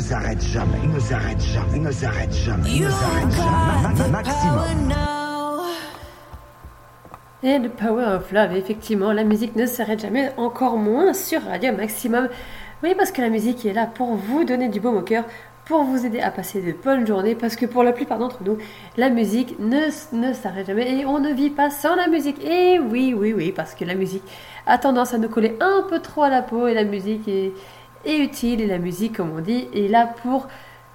S'arrête jamais, ne s'arrête jamais, ne s'arrête jamais, ne s'arrête jamais. Ma- maximum. Et le Power of Love, effectivement, la musique ne s'arrête jamais, encore moins sur Radio Maximum. Oui, parce que la musique est là pour vous donner du baume au cœur, pour vous aider à passer de bonnes journées, parce que pour la plupart d'entre nous, la musique ne, ne s'arrête jamais et on ne vit pas sans la musique. Et oui, oui, oui, parce que la musique a tendance à nous coller un peu trop à la peau et la musique est, est utile et la musique, comme on dit, est là pour,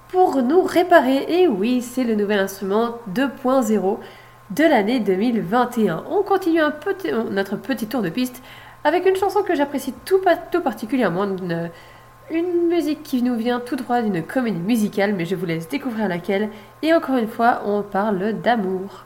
pour nous réparer. Et oui, c'est le nouvel instrument 2.0 de l'année 2021. On continue un petit- notre petit tour de piste avec une chanson que j'apprécie tout, pa- tout particulièrement, une musique qui nous vient tout droit d'une comédie musicale, mais je vous laisse découvrir laquelle. Et encore une fois, on parle d'amour.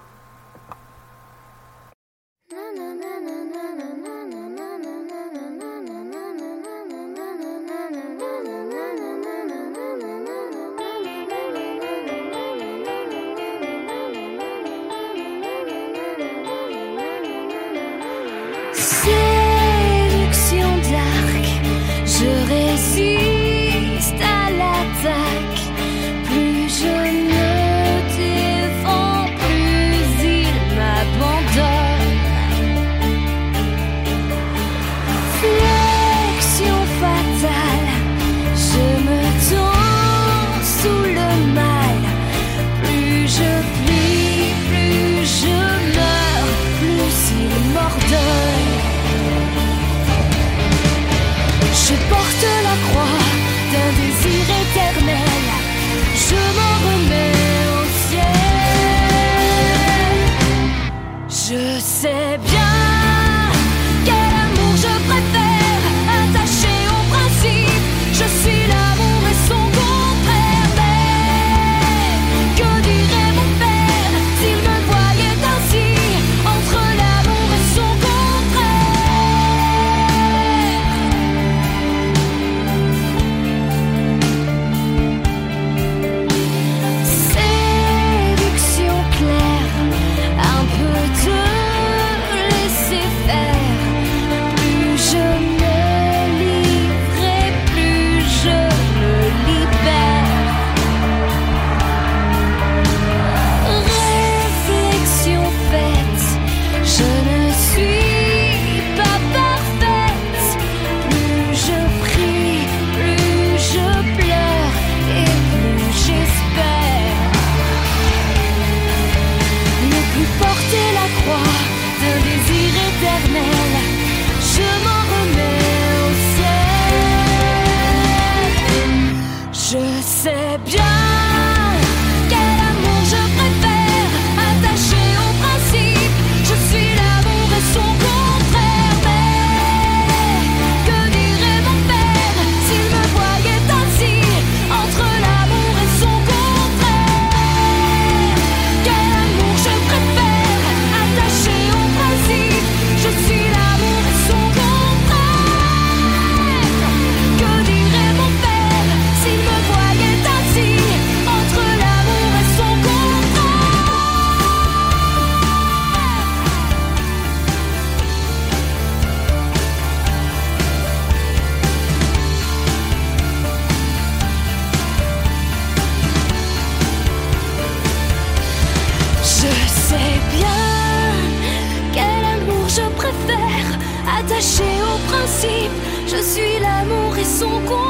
Suis l'amour et son contraire.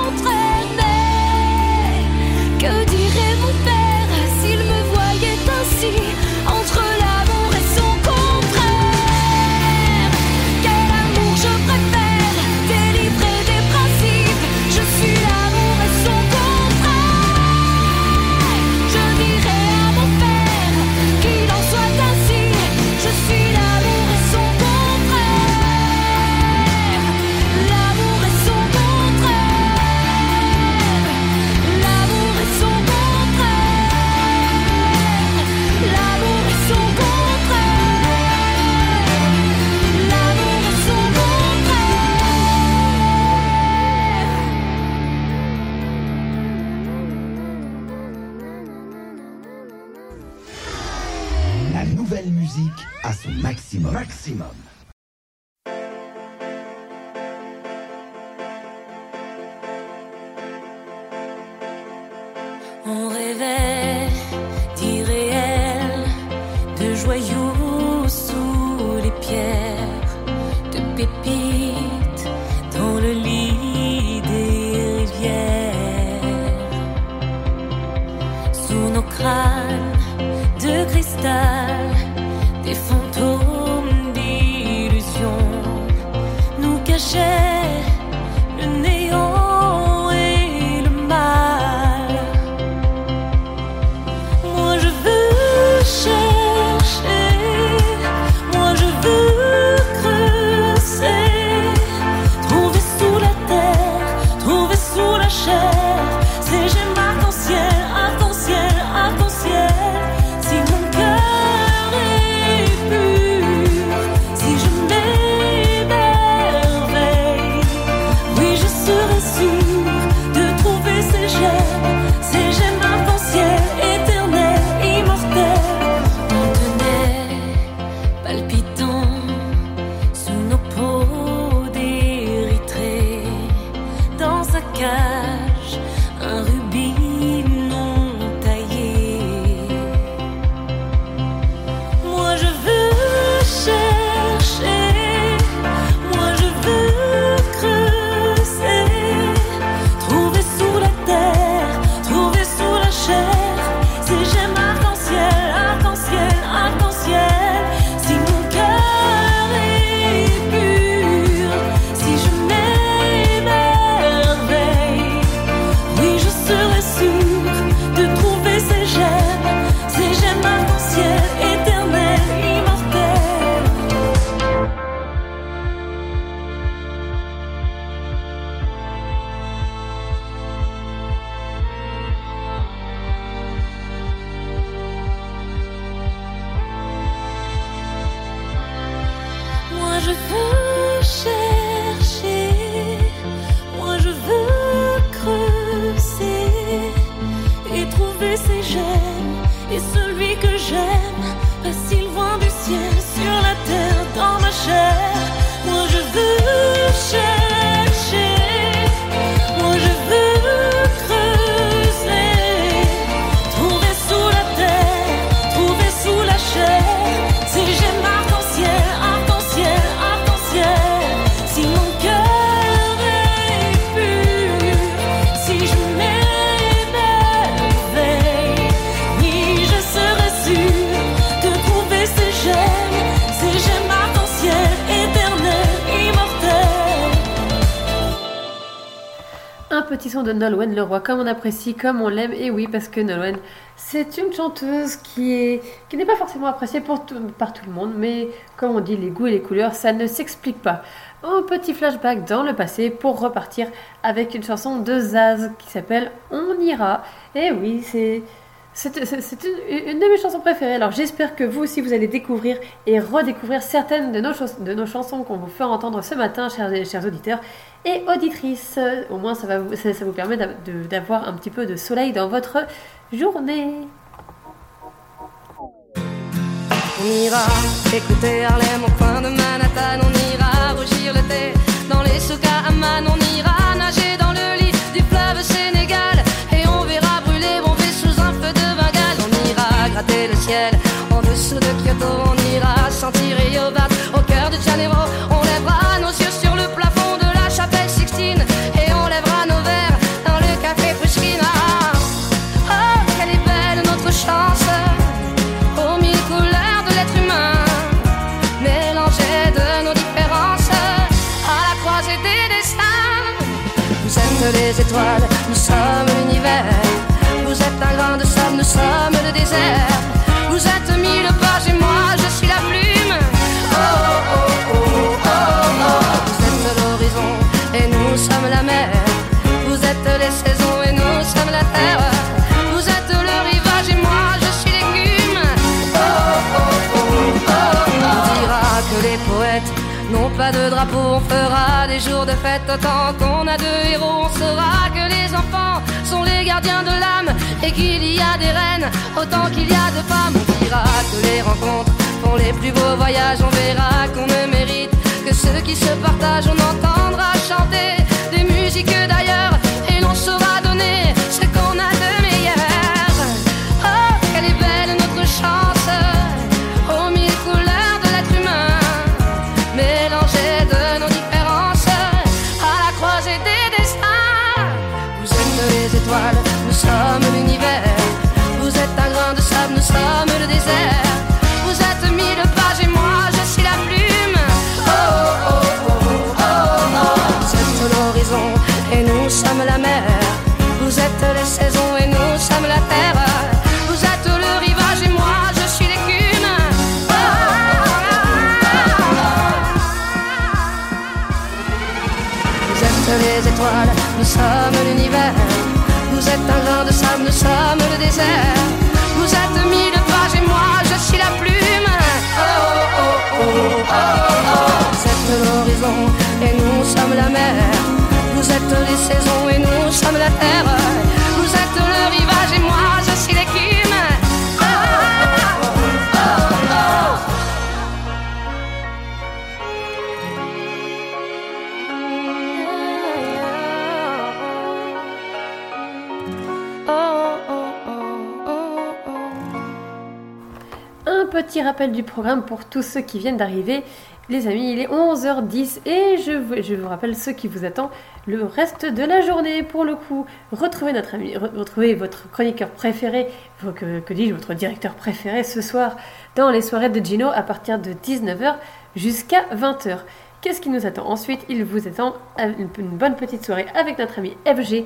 De Nolwenn Leroy, comme on apprécie, comme on l'aime. Et oui, parce que Nolwenn, c'est une chanteuse qui est qui n'est pas forcément appréciée par tout le monde, mais comme on dit, les goûts et les couleurs, ça ne s'explique pas. Un petit flashback dans le passé pour repartir avec une chanson de Zaz qui s'appelle On ira. Et oui, c'est c'est une, de mes chansons préférées. Alors j'espère que vous aussi vous allez découvrir et redécouvrir certaines de nos, chansons qu'on vous fait entendre ce matin, chers, auditeurs et auditrices. Au moins ça, vous, permet d'avoir un petit peu de soleil dans votre journée. On ira écouter ira rougir le thé dans les à en dessous de Kyoto. On ira sentir Rio Bat au cœur de Janeiro. On lèvera nos yeux sur le plafond de la chapelle Sixtine. Et on lèvera nos verres dans le café Pushkin. Oh, quelle est belle notre chance aux mille couleurs de l'être humain, mélangées de nos différences à la croisée des destins. Vous êtes les étoiles, nous sommes l'univers. Vous êtes un grain de sable, nous sommes On fera des jours de fête autant qu'on a de héros. On saura que les enfants sont les gardiens de l'âme et qu'il y a des reines autant qu'il y a de femmes. On dira que les rencontres font les plus beaux voyages. On verra qu'on ne mérite que ceux qui se partagent. On entendra chanter des musiques d'ailleurs sommes l'univers. Vous êtes un grain de sable, nous sommes le désert. Vous êtes mille pages et moi je suis la plume. Oh oh oh oh oh. Vous êtes l'horizon et nous sommes la mer. Vous êtes les saisons et nous sommes la terre. Petit rappel du programme pour tous ceux qui viennent d'arriver. Les amis, il est 11h10 et je vous, rappelle ce qui vous attend le reste de la journée. Pour le coup, retrouvez notre ami, re- retrouvez votre chroniqueur préféré, que dis-je, votre directeur préféré ce soir dans les soirées de Gino à partir de 19h jusqu'à 20h. Qu'est-ce qui nous attend ensuite? Il vous attend une, une bonne petite soirée avec notre ami FG.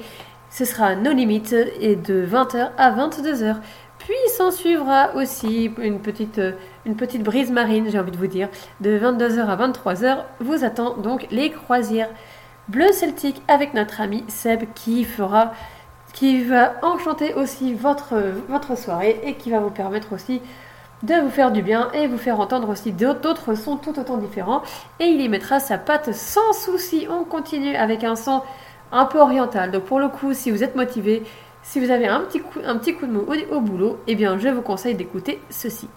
Ce sera nos limites et de 20h à 22h. Puis s'en suivra aussi une petite, euh, une petite brise marine, j'ai envie de vous dire. De 22h à 23h, vous attend donc les croisières bleu celtique avec notre ami Seb qui fera qui va enchanter aussi votre, votre soirée et qui va vous permettre aussi de vous faire du bien et vous faire entendre aussi d'autres sons tout autant différents. Et il y mettra sa patte sans souci. On continue avec un son un peu oriental. Donc pour le coup, si vous êtes motivé, si vous avez un petit coup, de mou au, au boulot, eh bien je vous conseille d'écouter ceci.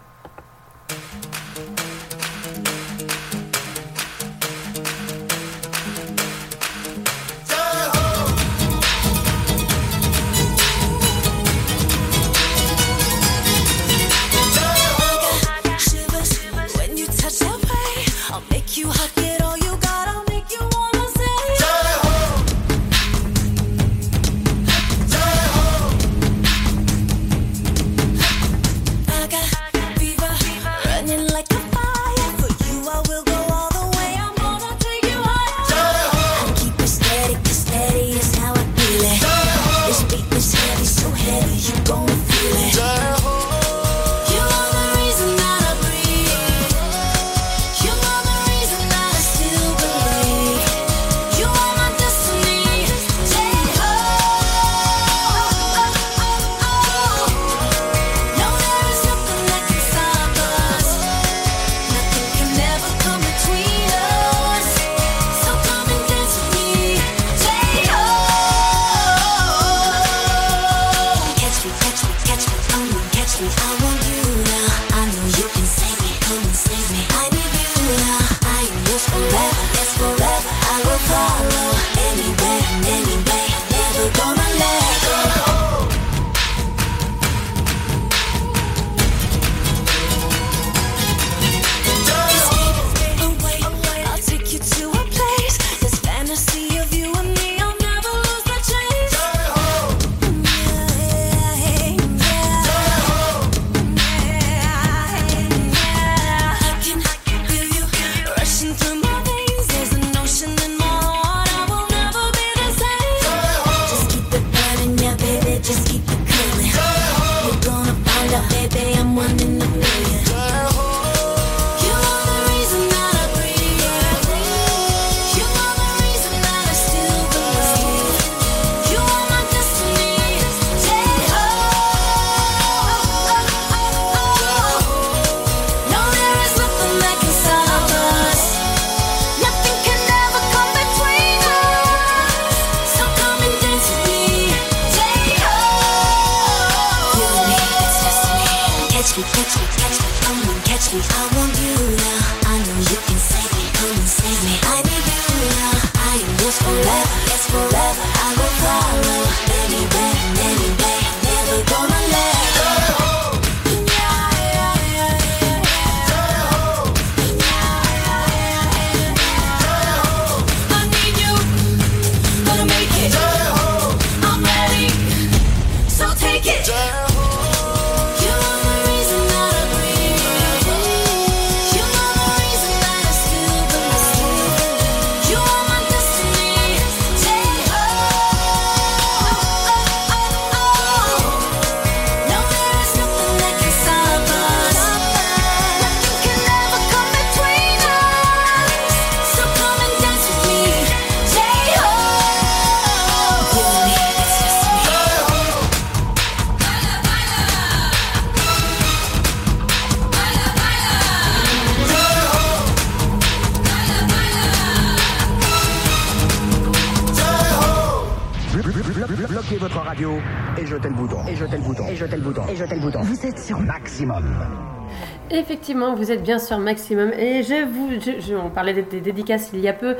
Effectivement, vous êtes bien sur Maximum et je vous, je- je- on parlait des, dédicaces il y a peu.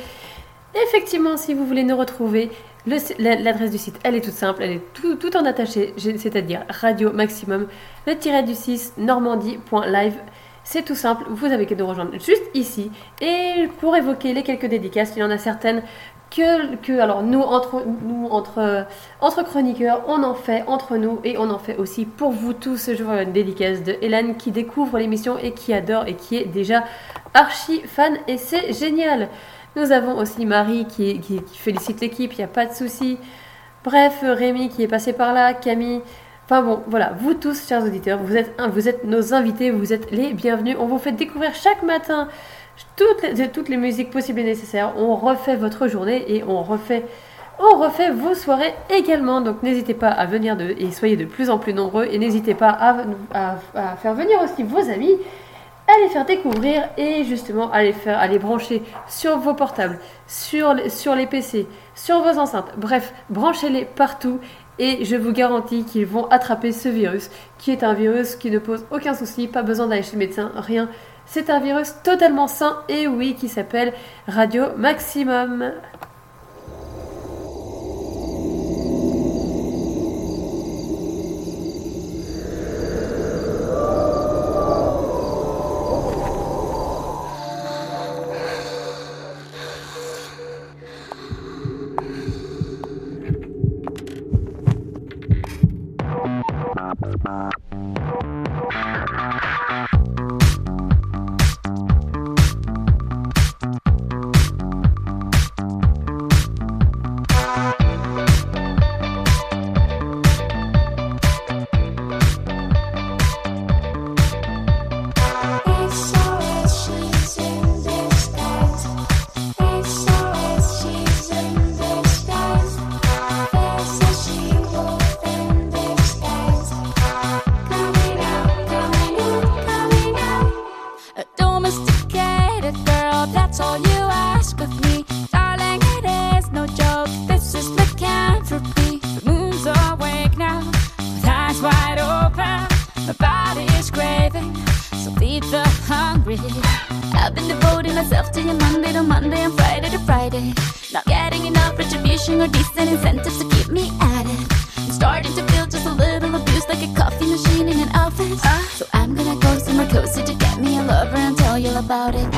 Effectivement, si vous voulez nous retrouver, l'adresse du site, elle est toute simple, elle est tout, en attaché, c'est-à-dire Radio Maximum, le tiret du 6 normandie.live. C'est tout simple, vous avez qu'à nous rejoindre juste ici. Et pour évoquer les quelques dédicaces, il y en a certaines que, alors nous entre nous entre entre chroniqueurs, on en fait entre nous et on en fait aussi pour vous tous. Je vois une dédicace de Hélène qui découvre l'émission et qui adore et qui est déjà archi fan et c'est génial. Nous avons aussi Marie qui- qui félicite l'équipe, il n'y a pas de souci. Bref, Rémi qui est passé par là, Camille. Enfin bon, voilà, vous tous, chers auditeurs, vous êtes, vous êtes nos invités, vous êtes les bienvenus. On vous fait découvrir chaque matin toutes les, musiques possibles et nécessaires. On refait votre journée et on refait, on refait vos soirées également. Donc n'hésitez pas à venir de, et soyez de plus en plus nombreux. Et n'hésitez pas à, faire venir aussi vos amis, à les faire découvrir et justement à les faire, brancher sur vos portables, sur, les- sur les PC, sur vos enceintes. Bref, branchez-les partout. Et je vous garantis qu'ils vont attraper ce virus, qui est un virus qui ne pose aucun souci, pas besoin d'aller chez le médecin, rien. C'est un virus totalement sain et oui, qui s'appelle Radio Maximum. About it.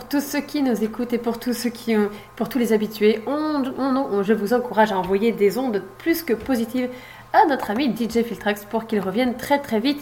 Pour tous ceux qui nous écoutent et pour tous ceux qui ont, pour tous les habitués, on, je vous encourage à envoyer des ondes plus que positives à notre ami DJ Filtrax pour qu'il revienne très très vite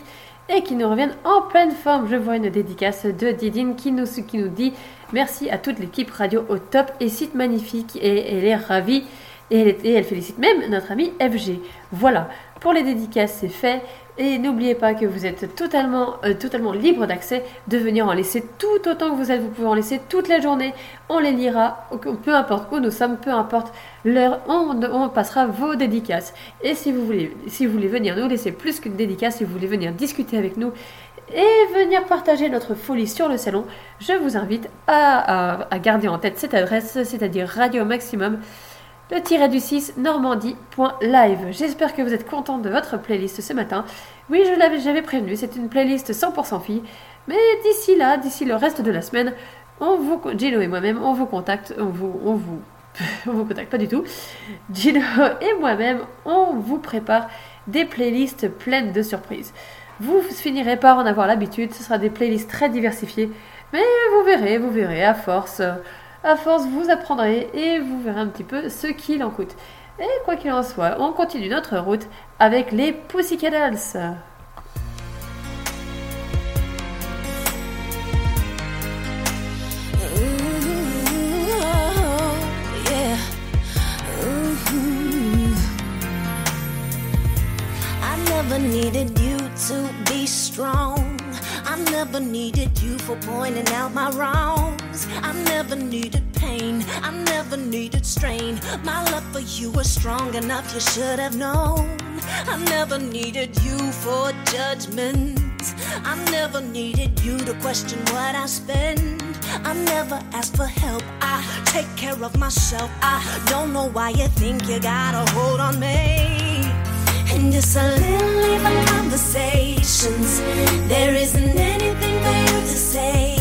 et qu'il nous revienne en pleine forme. Je vois une dédicace de Didine qui nous, dit merci à toute l'équipe radio au top et site magnifique et elle est ravie et elle, et elle félicite même notre ami FG. Voilà, pour les dédicaces c'est fait et n'oubliez pas que vous êtes totalement, euh, totalement libre d'accès de venir en laisser tout autant que vous êtes. Vous pouvez en laisser toute la journée. On les lira, peu importe où nous sommes, peu importe l'heure, on, passera vos dédicaces. Et si vous voulez, si vous voulez venir nous laisser plus qu'une dédicace, si vous voulez venir discuter avec nous et venir partager notre folie sur le salon, je vous invite à garder en tête cette adresse, c'est-à-dire Radio Maximum le tiret du 6 normandie.live. J'espère que vous êtes content de votre playlist ce matin. Oui, je l'avais prévenu, c'est une playlist 100% filles. Mais d'ici là, d'ici le reste de la semaine, on vous, Gino et moi-même, on vous contacte, on vous, on vous, on vous contacte pas du tout. Gino et moi-même, on vous prépare des playlists pleines de surprises. Vous finirez par en avoir l'habitude, ce sera des playlists très diversifiées, mais vous verrez, vous verrez, à force, à force vous apprendrez et vous verrez un petit peu ce qu'il en coûte. Et quoi qu'il en soit, on continue notre route avec les never needed you to be strong. I never needed you for pointing out my wrongs. I never needed pain. I never needed strain. My love for you was strong enough, you should have known. I never needed you for judgment. I never needed you to question what I spend. I never asked for help. I take care of myself. I don't know why you think you gotta hold on me. And just a little even conversations. There isn't anything for you to say.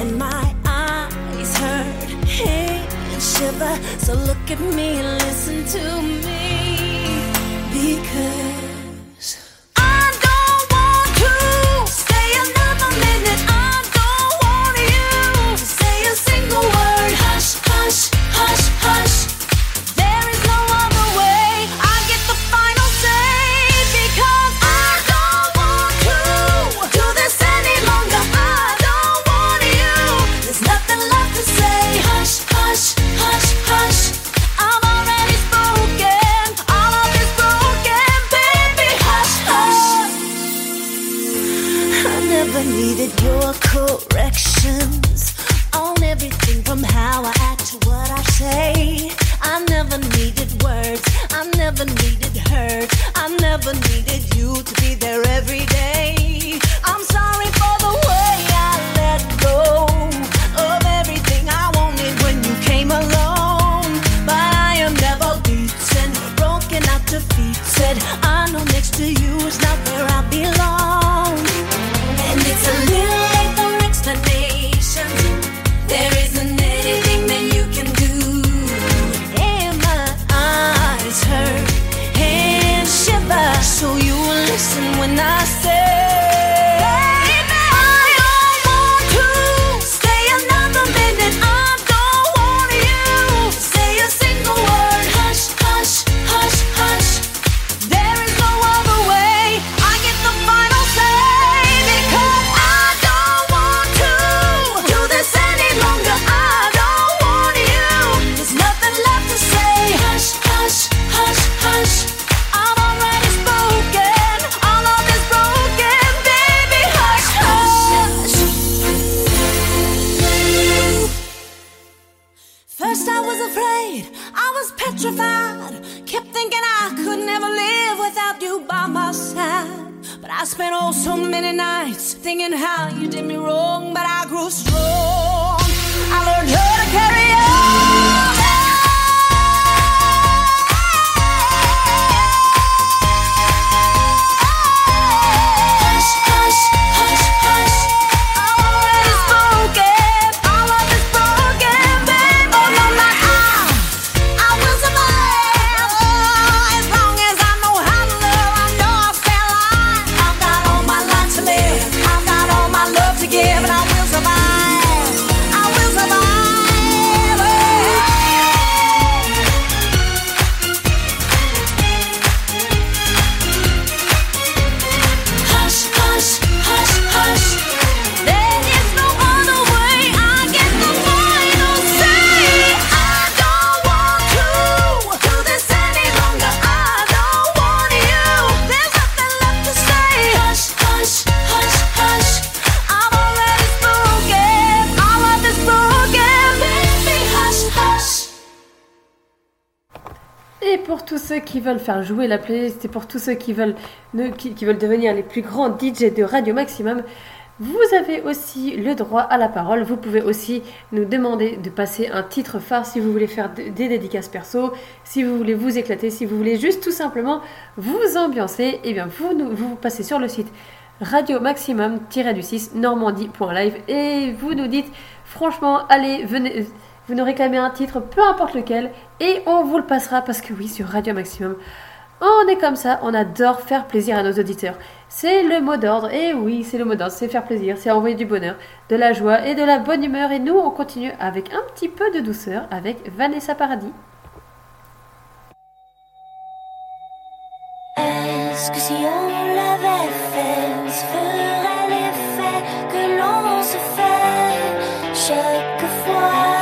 And my eyes hurt, head shiver. So look at me and listen to me. Because pour tous ceux qui veulent faire jouer la playlist et pour tous ceux qui veulent, qui, veulent devenir les plus grands DJ de Radio Maximum, vous avez aussi le droit à la parole. Vous pouvez aussi nous demander de passer un titre phare si vous voulez faire de- des dédicaces perso, si vous voulez vous éclater, si vous voulez juste tout simplement vous ambiancer. Et bien vous, vous passez sur le site radio maximum-du6 normandie.live et vous nous dites franchement allez venez vous nous réclamez un titre peu importe lequel et on vous le passera parce que oui sur Radio Maximum on est comme ça, on adore faire plaisir à nos auditeurs. C'est le mot d'ordre, et oui, c'est le mot d'ordre, c'est faire plaisir, c'est envoyer du bonheur, de la joie et de la bonne humeur. Et nous, on continue avec un petit peu de douceur avec Vanessa Paradis. Est-ce que si on l'avait fait, l'effet que l'on se fait chaque fois?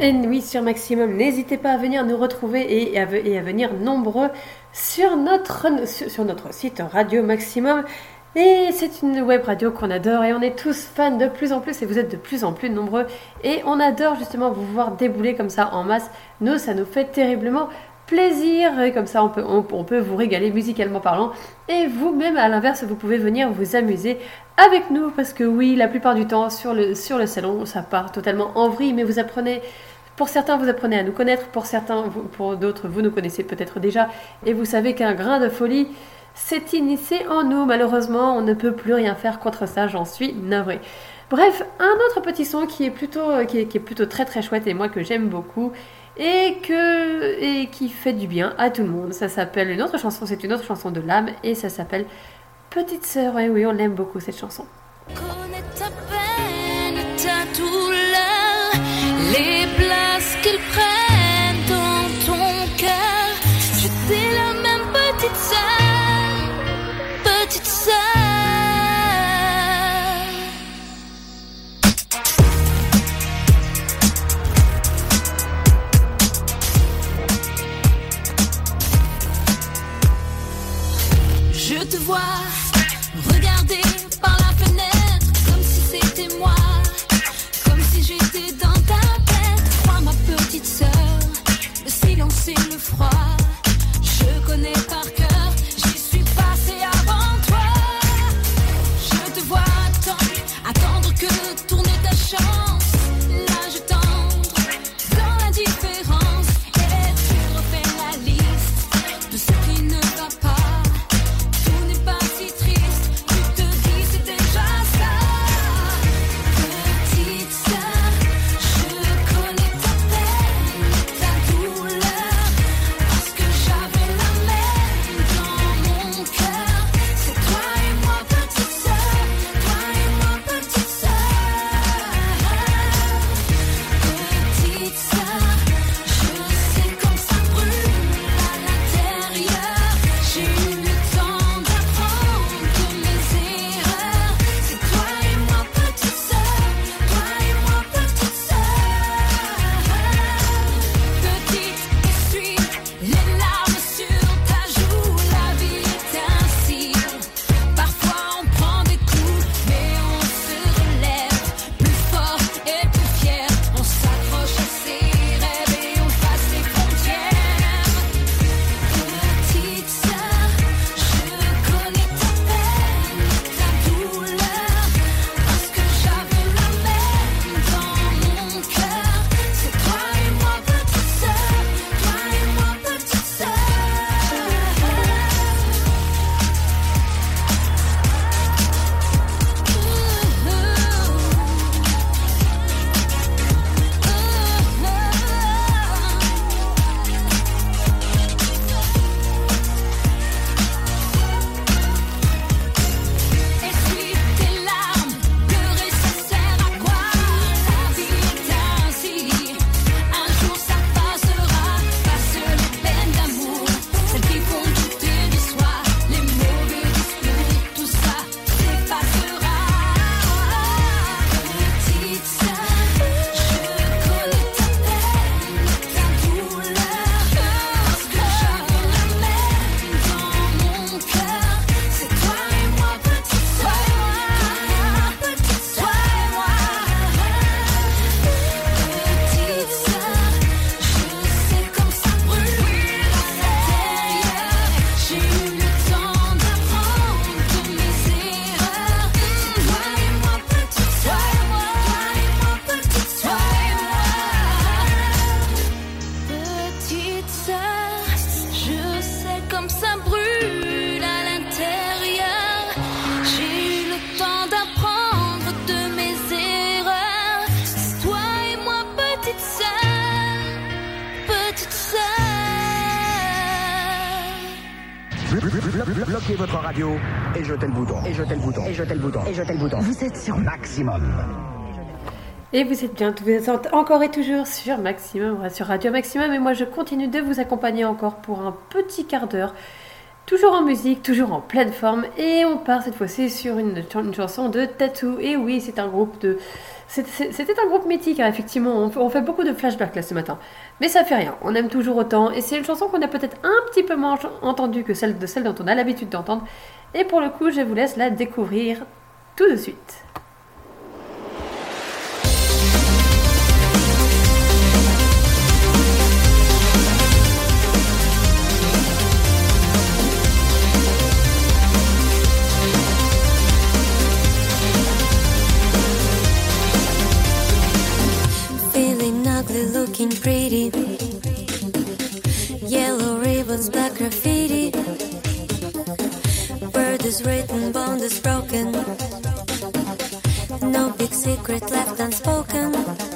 Et oui, sur Maximum, n'hésitez pas à venir nous retrouver et à, venir nombreux sur notre, sur notre site Radio Maximum. Et c'est une web radio qu'on adore et on est tous fans de plus en plus et vous êtes de plus en plus nombreux. Et on adore justement vous voir débouler comme ça en masse. Nous, ça nous fait terriblement plaisir et comme ça on peut, on, peut vous régaler musicalement parlant. Et vous-même, à l'inverse, vous pouvez venir vous amuser avec nous parce que oui, la plupart du temps sur le, sur le salon, ça part totalement en vrille, mais vous apprenez pour certains, vous apprenez à nous connaître, pour certains, pour d'autres, vous nous connaissez peut-être déjà, et vous savez qu'un grain de folie s'est initié en nous. Malheureusement, on ne peut plus rien faire contre ça, j'en suis navrée. Bref, un autre petit son qui est plutôt, qui est, qui est plutôt très très chouette et moi que j'aime beaucoup et qui fait du bien à tout le monde. Ça s'appelle une autre chanson, c'est une autre chanson de l'âme et ça s'appelle Petite sœur. Et oui, on l'aime beaucoup cette chanson. Ta peine, ta douleur, les places prennent dans ton cœur. La même petite sœur, Je te vois regarder par la fenêtre comme si c'était moi, comme si j'étais dans ta tête. Crois ma petite sœur, le silence et le froid, maximum. Et vous êtes bien, vous êtes encore et toujours sur Maximum, sur Radio Maximum, et moi je continue de vous accompagner encore pour un petit quart d'heure Toujours en musique, toujours en pleine forme, et on part cette fois-ci sur une, chanson de Tattoo. Et oui, c'est un groupe de. C'était un groupe mythique, hein, effectivement. On on fait beaucoup de flashbacks là ce matin. Mais ça fait rien, on aime toujours autant. Et c'est une chanson qu'on a peut-être un petit peu moins entendue que celle de celle dont on a l'habitude d'entendre. Et pour le coup, je vous laisse la découvrir tout de suite. Looking pretty. Yellow ribbons, black graffiti. Is written, bond is broken. No big secret left unspoken.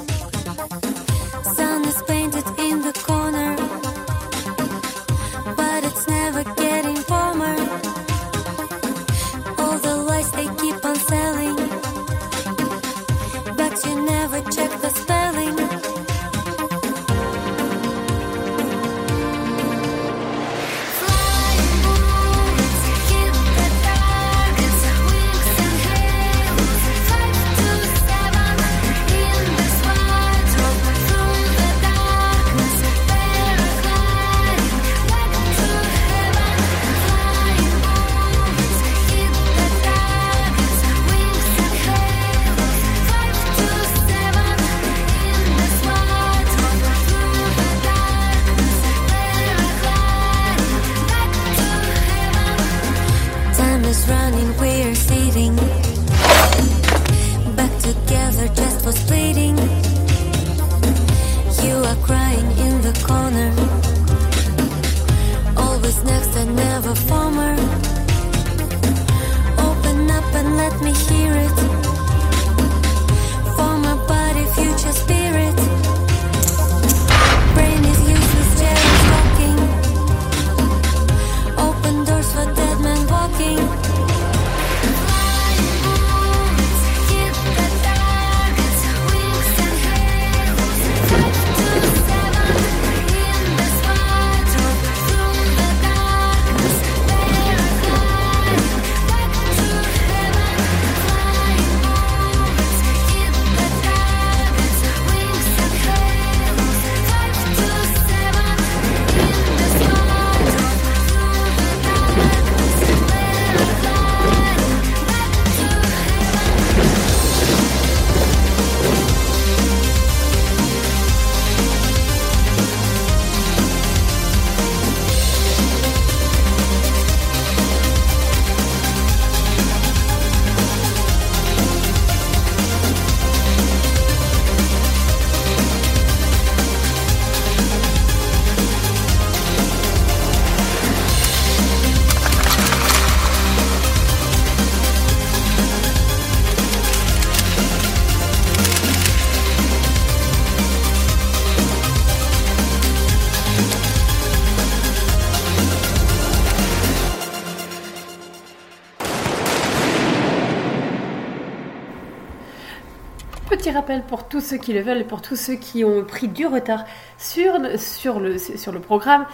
Rappel pour tous ceux qui le veulent pour tous ceux qui ont pris du retard sur, sur, le, sur le programme.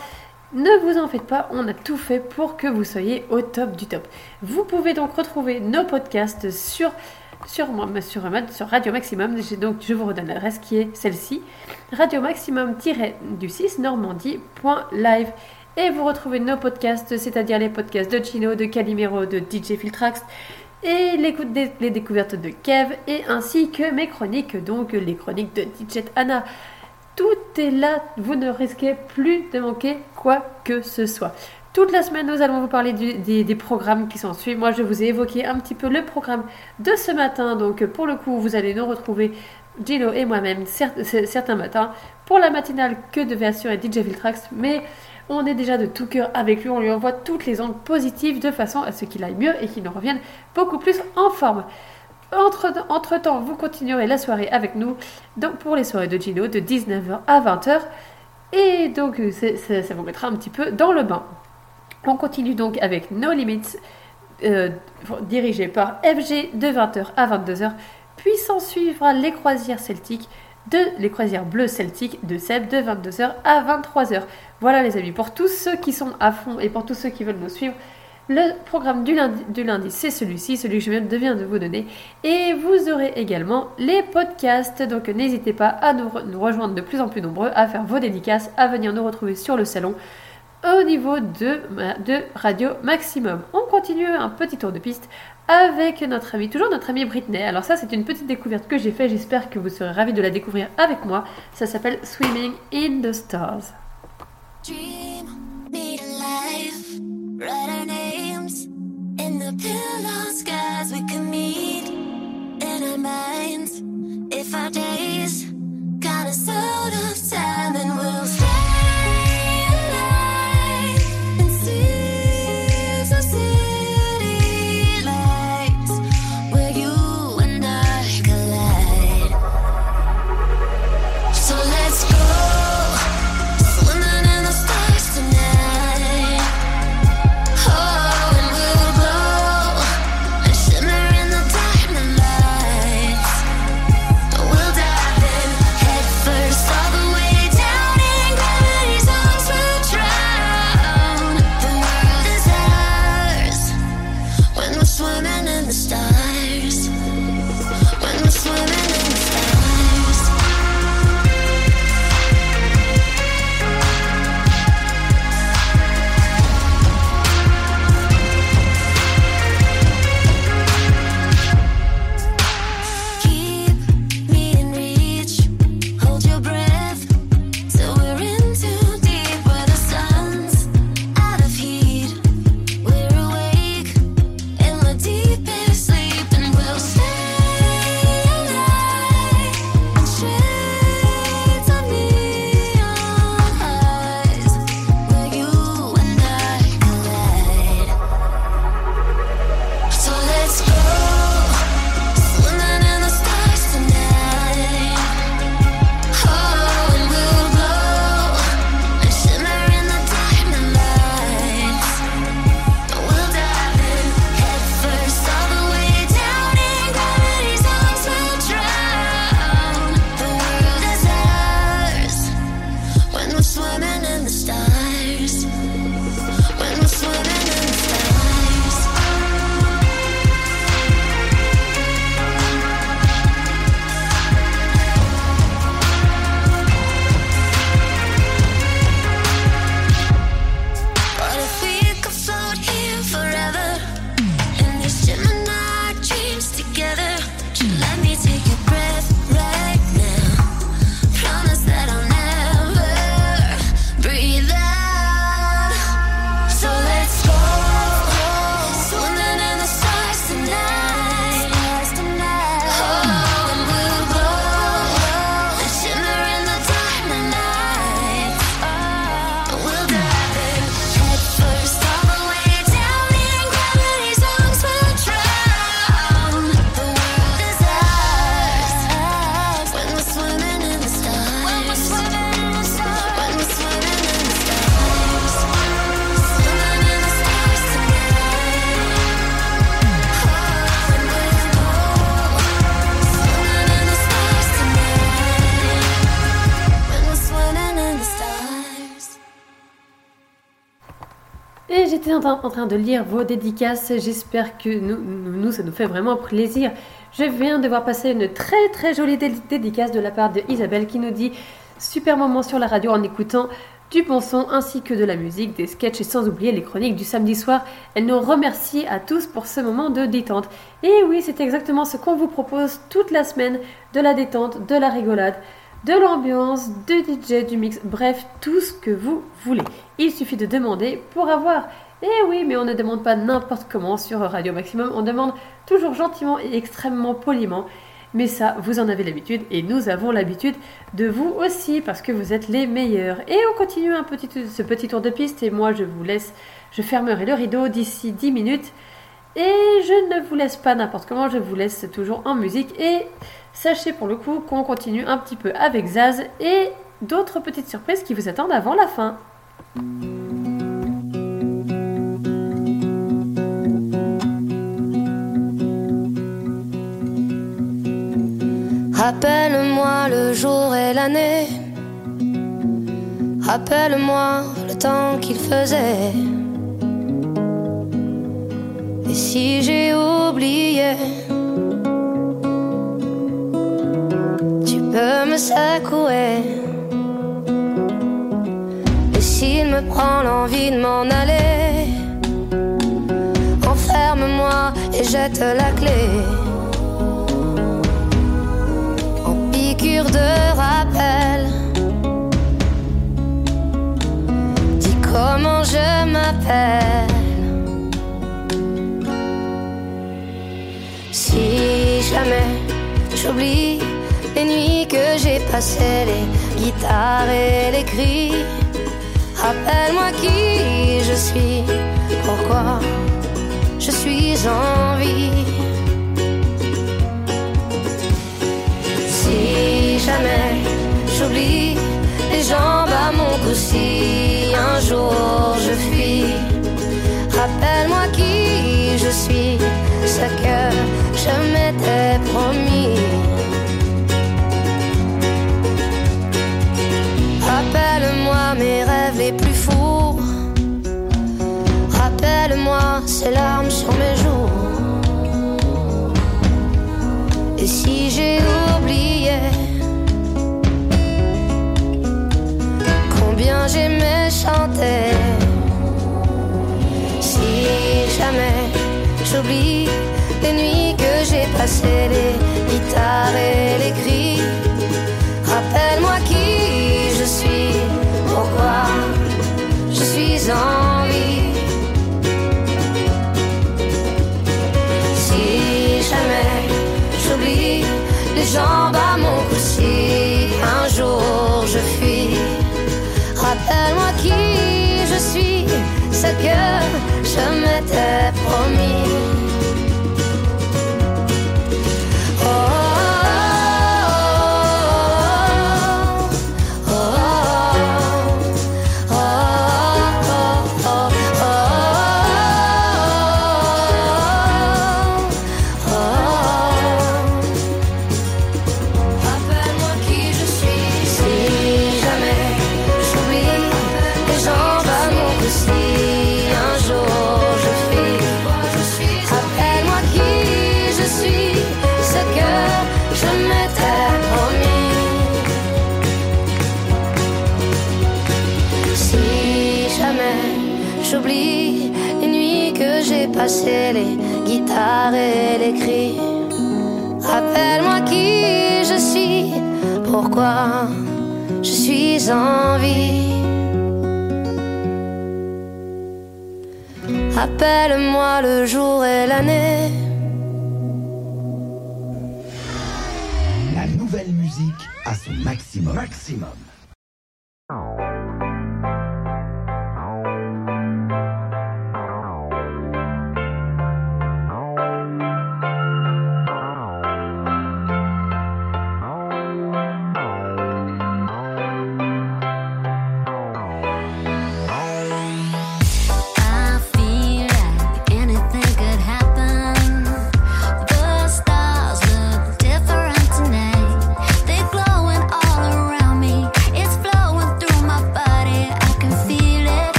Ne vous en faites pas, on a tout fait pour que vous soyez au top du top. Vous pouvez donc retrouver nos podcasts sur, sur, sur, sur Radio Maximum. Donc, je vous redonne l'adresse qui est celle-ci radio maximum-du6 normandie.live. Et vous retrouvez nos podcasts, c'est-à-dire les podcasts de Chino, de Calimero, de DJ Filtrax, et l'écoute des les découvertes de Kev, et ainsi que mes chroniques, donc les chroniques de DJ Anna. Tout est là, vous ne risquez plus de manquer quoi que ce soit. Toute la semaine, nous allons vous parler des, programmes qui s'en suivent. Moi, je vous ai évoqué un petit peu le programme de ce matin. Donc, pour le coup, vous allez nous retrouver, Gino et moi-même, certains matins, pour la matinale que devait assurer DJ Viltrax. Mais on est déjà de tout cœur avec lui. On lui envoie toutes les ondes positives de façon à ce qu'il aille mieux et qu'il nous revienne beaucoup plus en forme. Entre, entre temps, vous continuerez la soirée avec nous donc pour les soirées de Gino de 19h à 20h. Et donc, c'est- ça vous mettra un petit peu dans le bain. On continue donc avec No Limits, euh, dirigé par FG de 20h à 22h. Puis s'en suivra les croisières celtiques de Les Croisières Bleues Celtiques de Seb de 22h à 23h. Voilà les amis, pour tous ceux qui sont à fond et pour tous ceux qui veulent nous suivre, le programme du lundi, c'est celui-ci, celui que je viens de vous donner. Et vous aurez également les podcasts, donc n'hésitez pas à nous, re- nous rejoindre de plus en plus nombreux, à faire vos dédicaces, à venir nous retrouver sur le salon au niveau de, de Radio Maximum. On continue un petit tour de piste avec notre amie, toujours notre amie Britney. Alors ça, c'est une petite découverte que j'ai faite. J'espère que vous serez ravis de la découvrir avec moi. Ça s'appelle Swimming in the Stars. Dream, need a life, write our names in the pillow skies we can meet in our minds. If our days got us out of time, then we'll stay en, train- de lire vos dédicaces. J'espère que nous, ça nous fait vraiment plaisir. Je viens de voir passer une très très jolie dé- dédicace de la part de Isabelle qui nous dit Super moment sur la radio en écoutant du bon son ainsi que de la musique, des sketchs et sans oublier les chroniques du samedi soir. Elle nous remercie à tous pour ce moment de détente. Et oui, c'est exactement ce qu'on vous propose toute la semaine de la détente, de la rigolade de l'ambiance, du DJ, du mix, bref, tout ce que vous voulez. Il suffit de demander pour avoir. Et oui, mais on ne demande pas n'importe comment sur Radio Maximum, on demande toujours gentiment et extrêmement poliment. Mais ça, vous en avez l'habitude et nous avons l'habitude de vous aussi parce que vous êtes les meilleurs. Et on continue un petit, ce petit tour de piste et moi je vous laisse, je fermerai le rideau d'ici 10 minutes. Et je ne vous laisse pas n'importe comment, je vous laisse toujours en musique. Et sachez pour le coup qu'on continue un petit peu avec Zaz et d'autres petites surprises qui vous attendent avant la fin. Rappelle-moi le jour et l'année. Rappelle-moi le temps qu'il faisait. Et si j'ai oublié, tu peux me secouer. Et s'il me prend l'envie de m'en aller, enferme-moi et jette la clé. Je m'appelle. Si jamais j'oublie les nuits que j'ai passées, les guitares et les cris, rappelle-moi qui je suis, pourquoi je suis en vie. Si jamais j'oublie jambes à mon cou, si un jour je fuis, rappelle-moi qui je suis, ce que je m'étais promis. Rappelle-moi mes rêves les plus fous. Rappelle-moi ces larmes sur mes joues. Et si j'ai j'aimais chanter, si jamais j'oublie les nuits que j'ai passées, les guitares et les cris, rappelle-moi qui je suis, pourquoi je suis en vie. Si jamais j'oublie les jambes je m'étais pourquoi je suis en vie. Rappelle-moi le jour et l'année.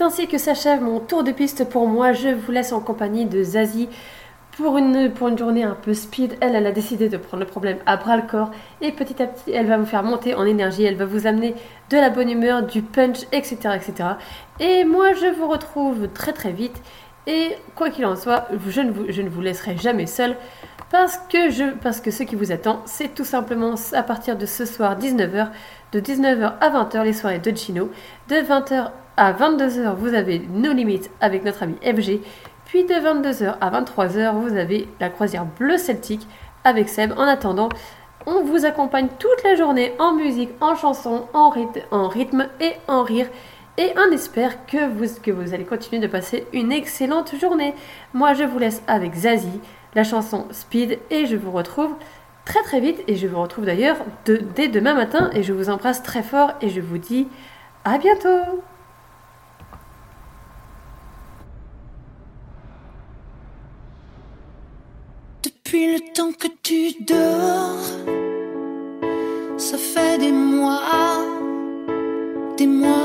Ainsi que s'achève mon tour de piste pour moi. Je vous laisse en compagnie de Zazie pour une, pour une journée un peu speed. Elle, elle a décidé de prendre le problème à bras le corps et petit à petit, elle va vous faire monter en énergie. Elle va vous amener de la bonne humeur, du punch, etc. etc. Et moi, je vous retrouve très très vite. Et quoi qu'il en soit, je ne vous, je ne vous laisserai jamais seul parce que, je, parce que ce qui vous attend, c'est tout simplement à partir de ce soir 19h, de 19h à 20h les soirées de Chino, de 20h à 22h vous avez nos limites avec notre ami FG, puis de 22h à 23h vous avez la croisière bleu celtique avec Seb. En attendant, on vous accompagne toute la journée en musique, en chanson, en, ryth- en rythme et en rire. Et on espère que vous, allez continuer de passer une excellente journée. Moi, je vous laisse avec Zazie, la chanson Speed, et je vous retrouve très très vite. Et je vous retrouve d'ailleurs dès demain matin. Et je vous embrasse très fort et je vous dis à bientôt. Depuis le temps que tu dors, ça fait des mois, des mois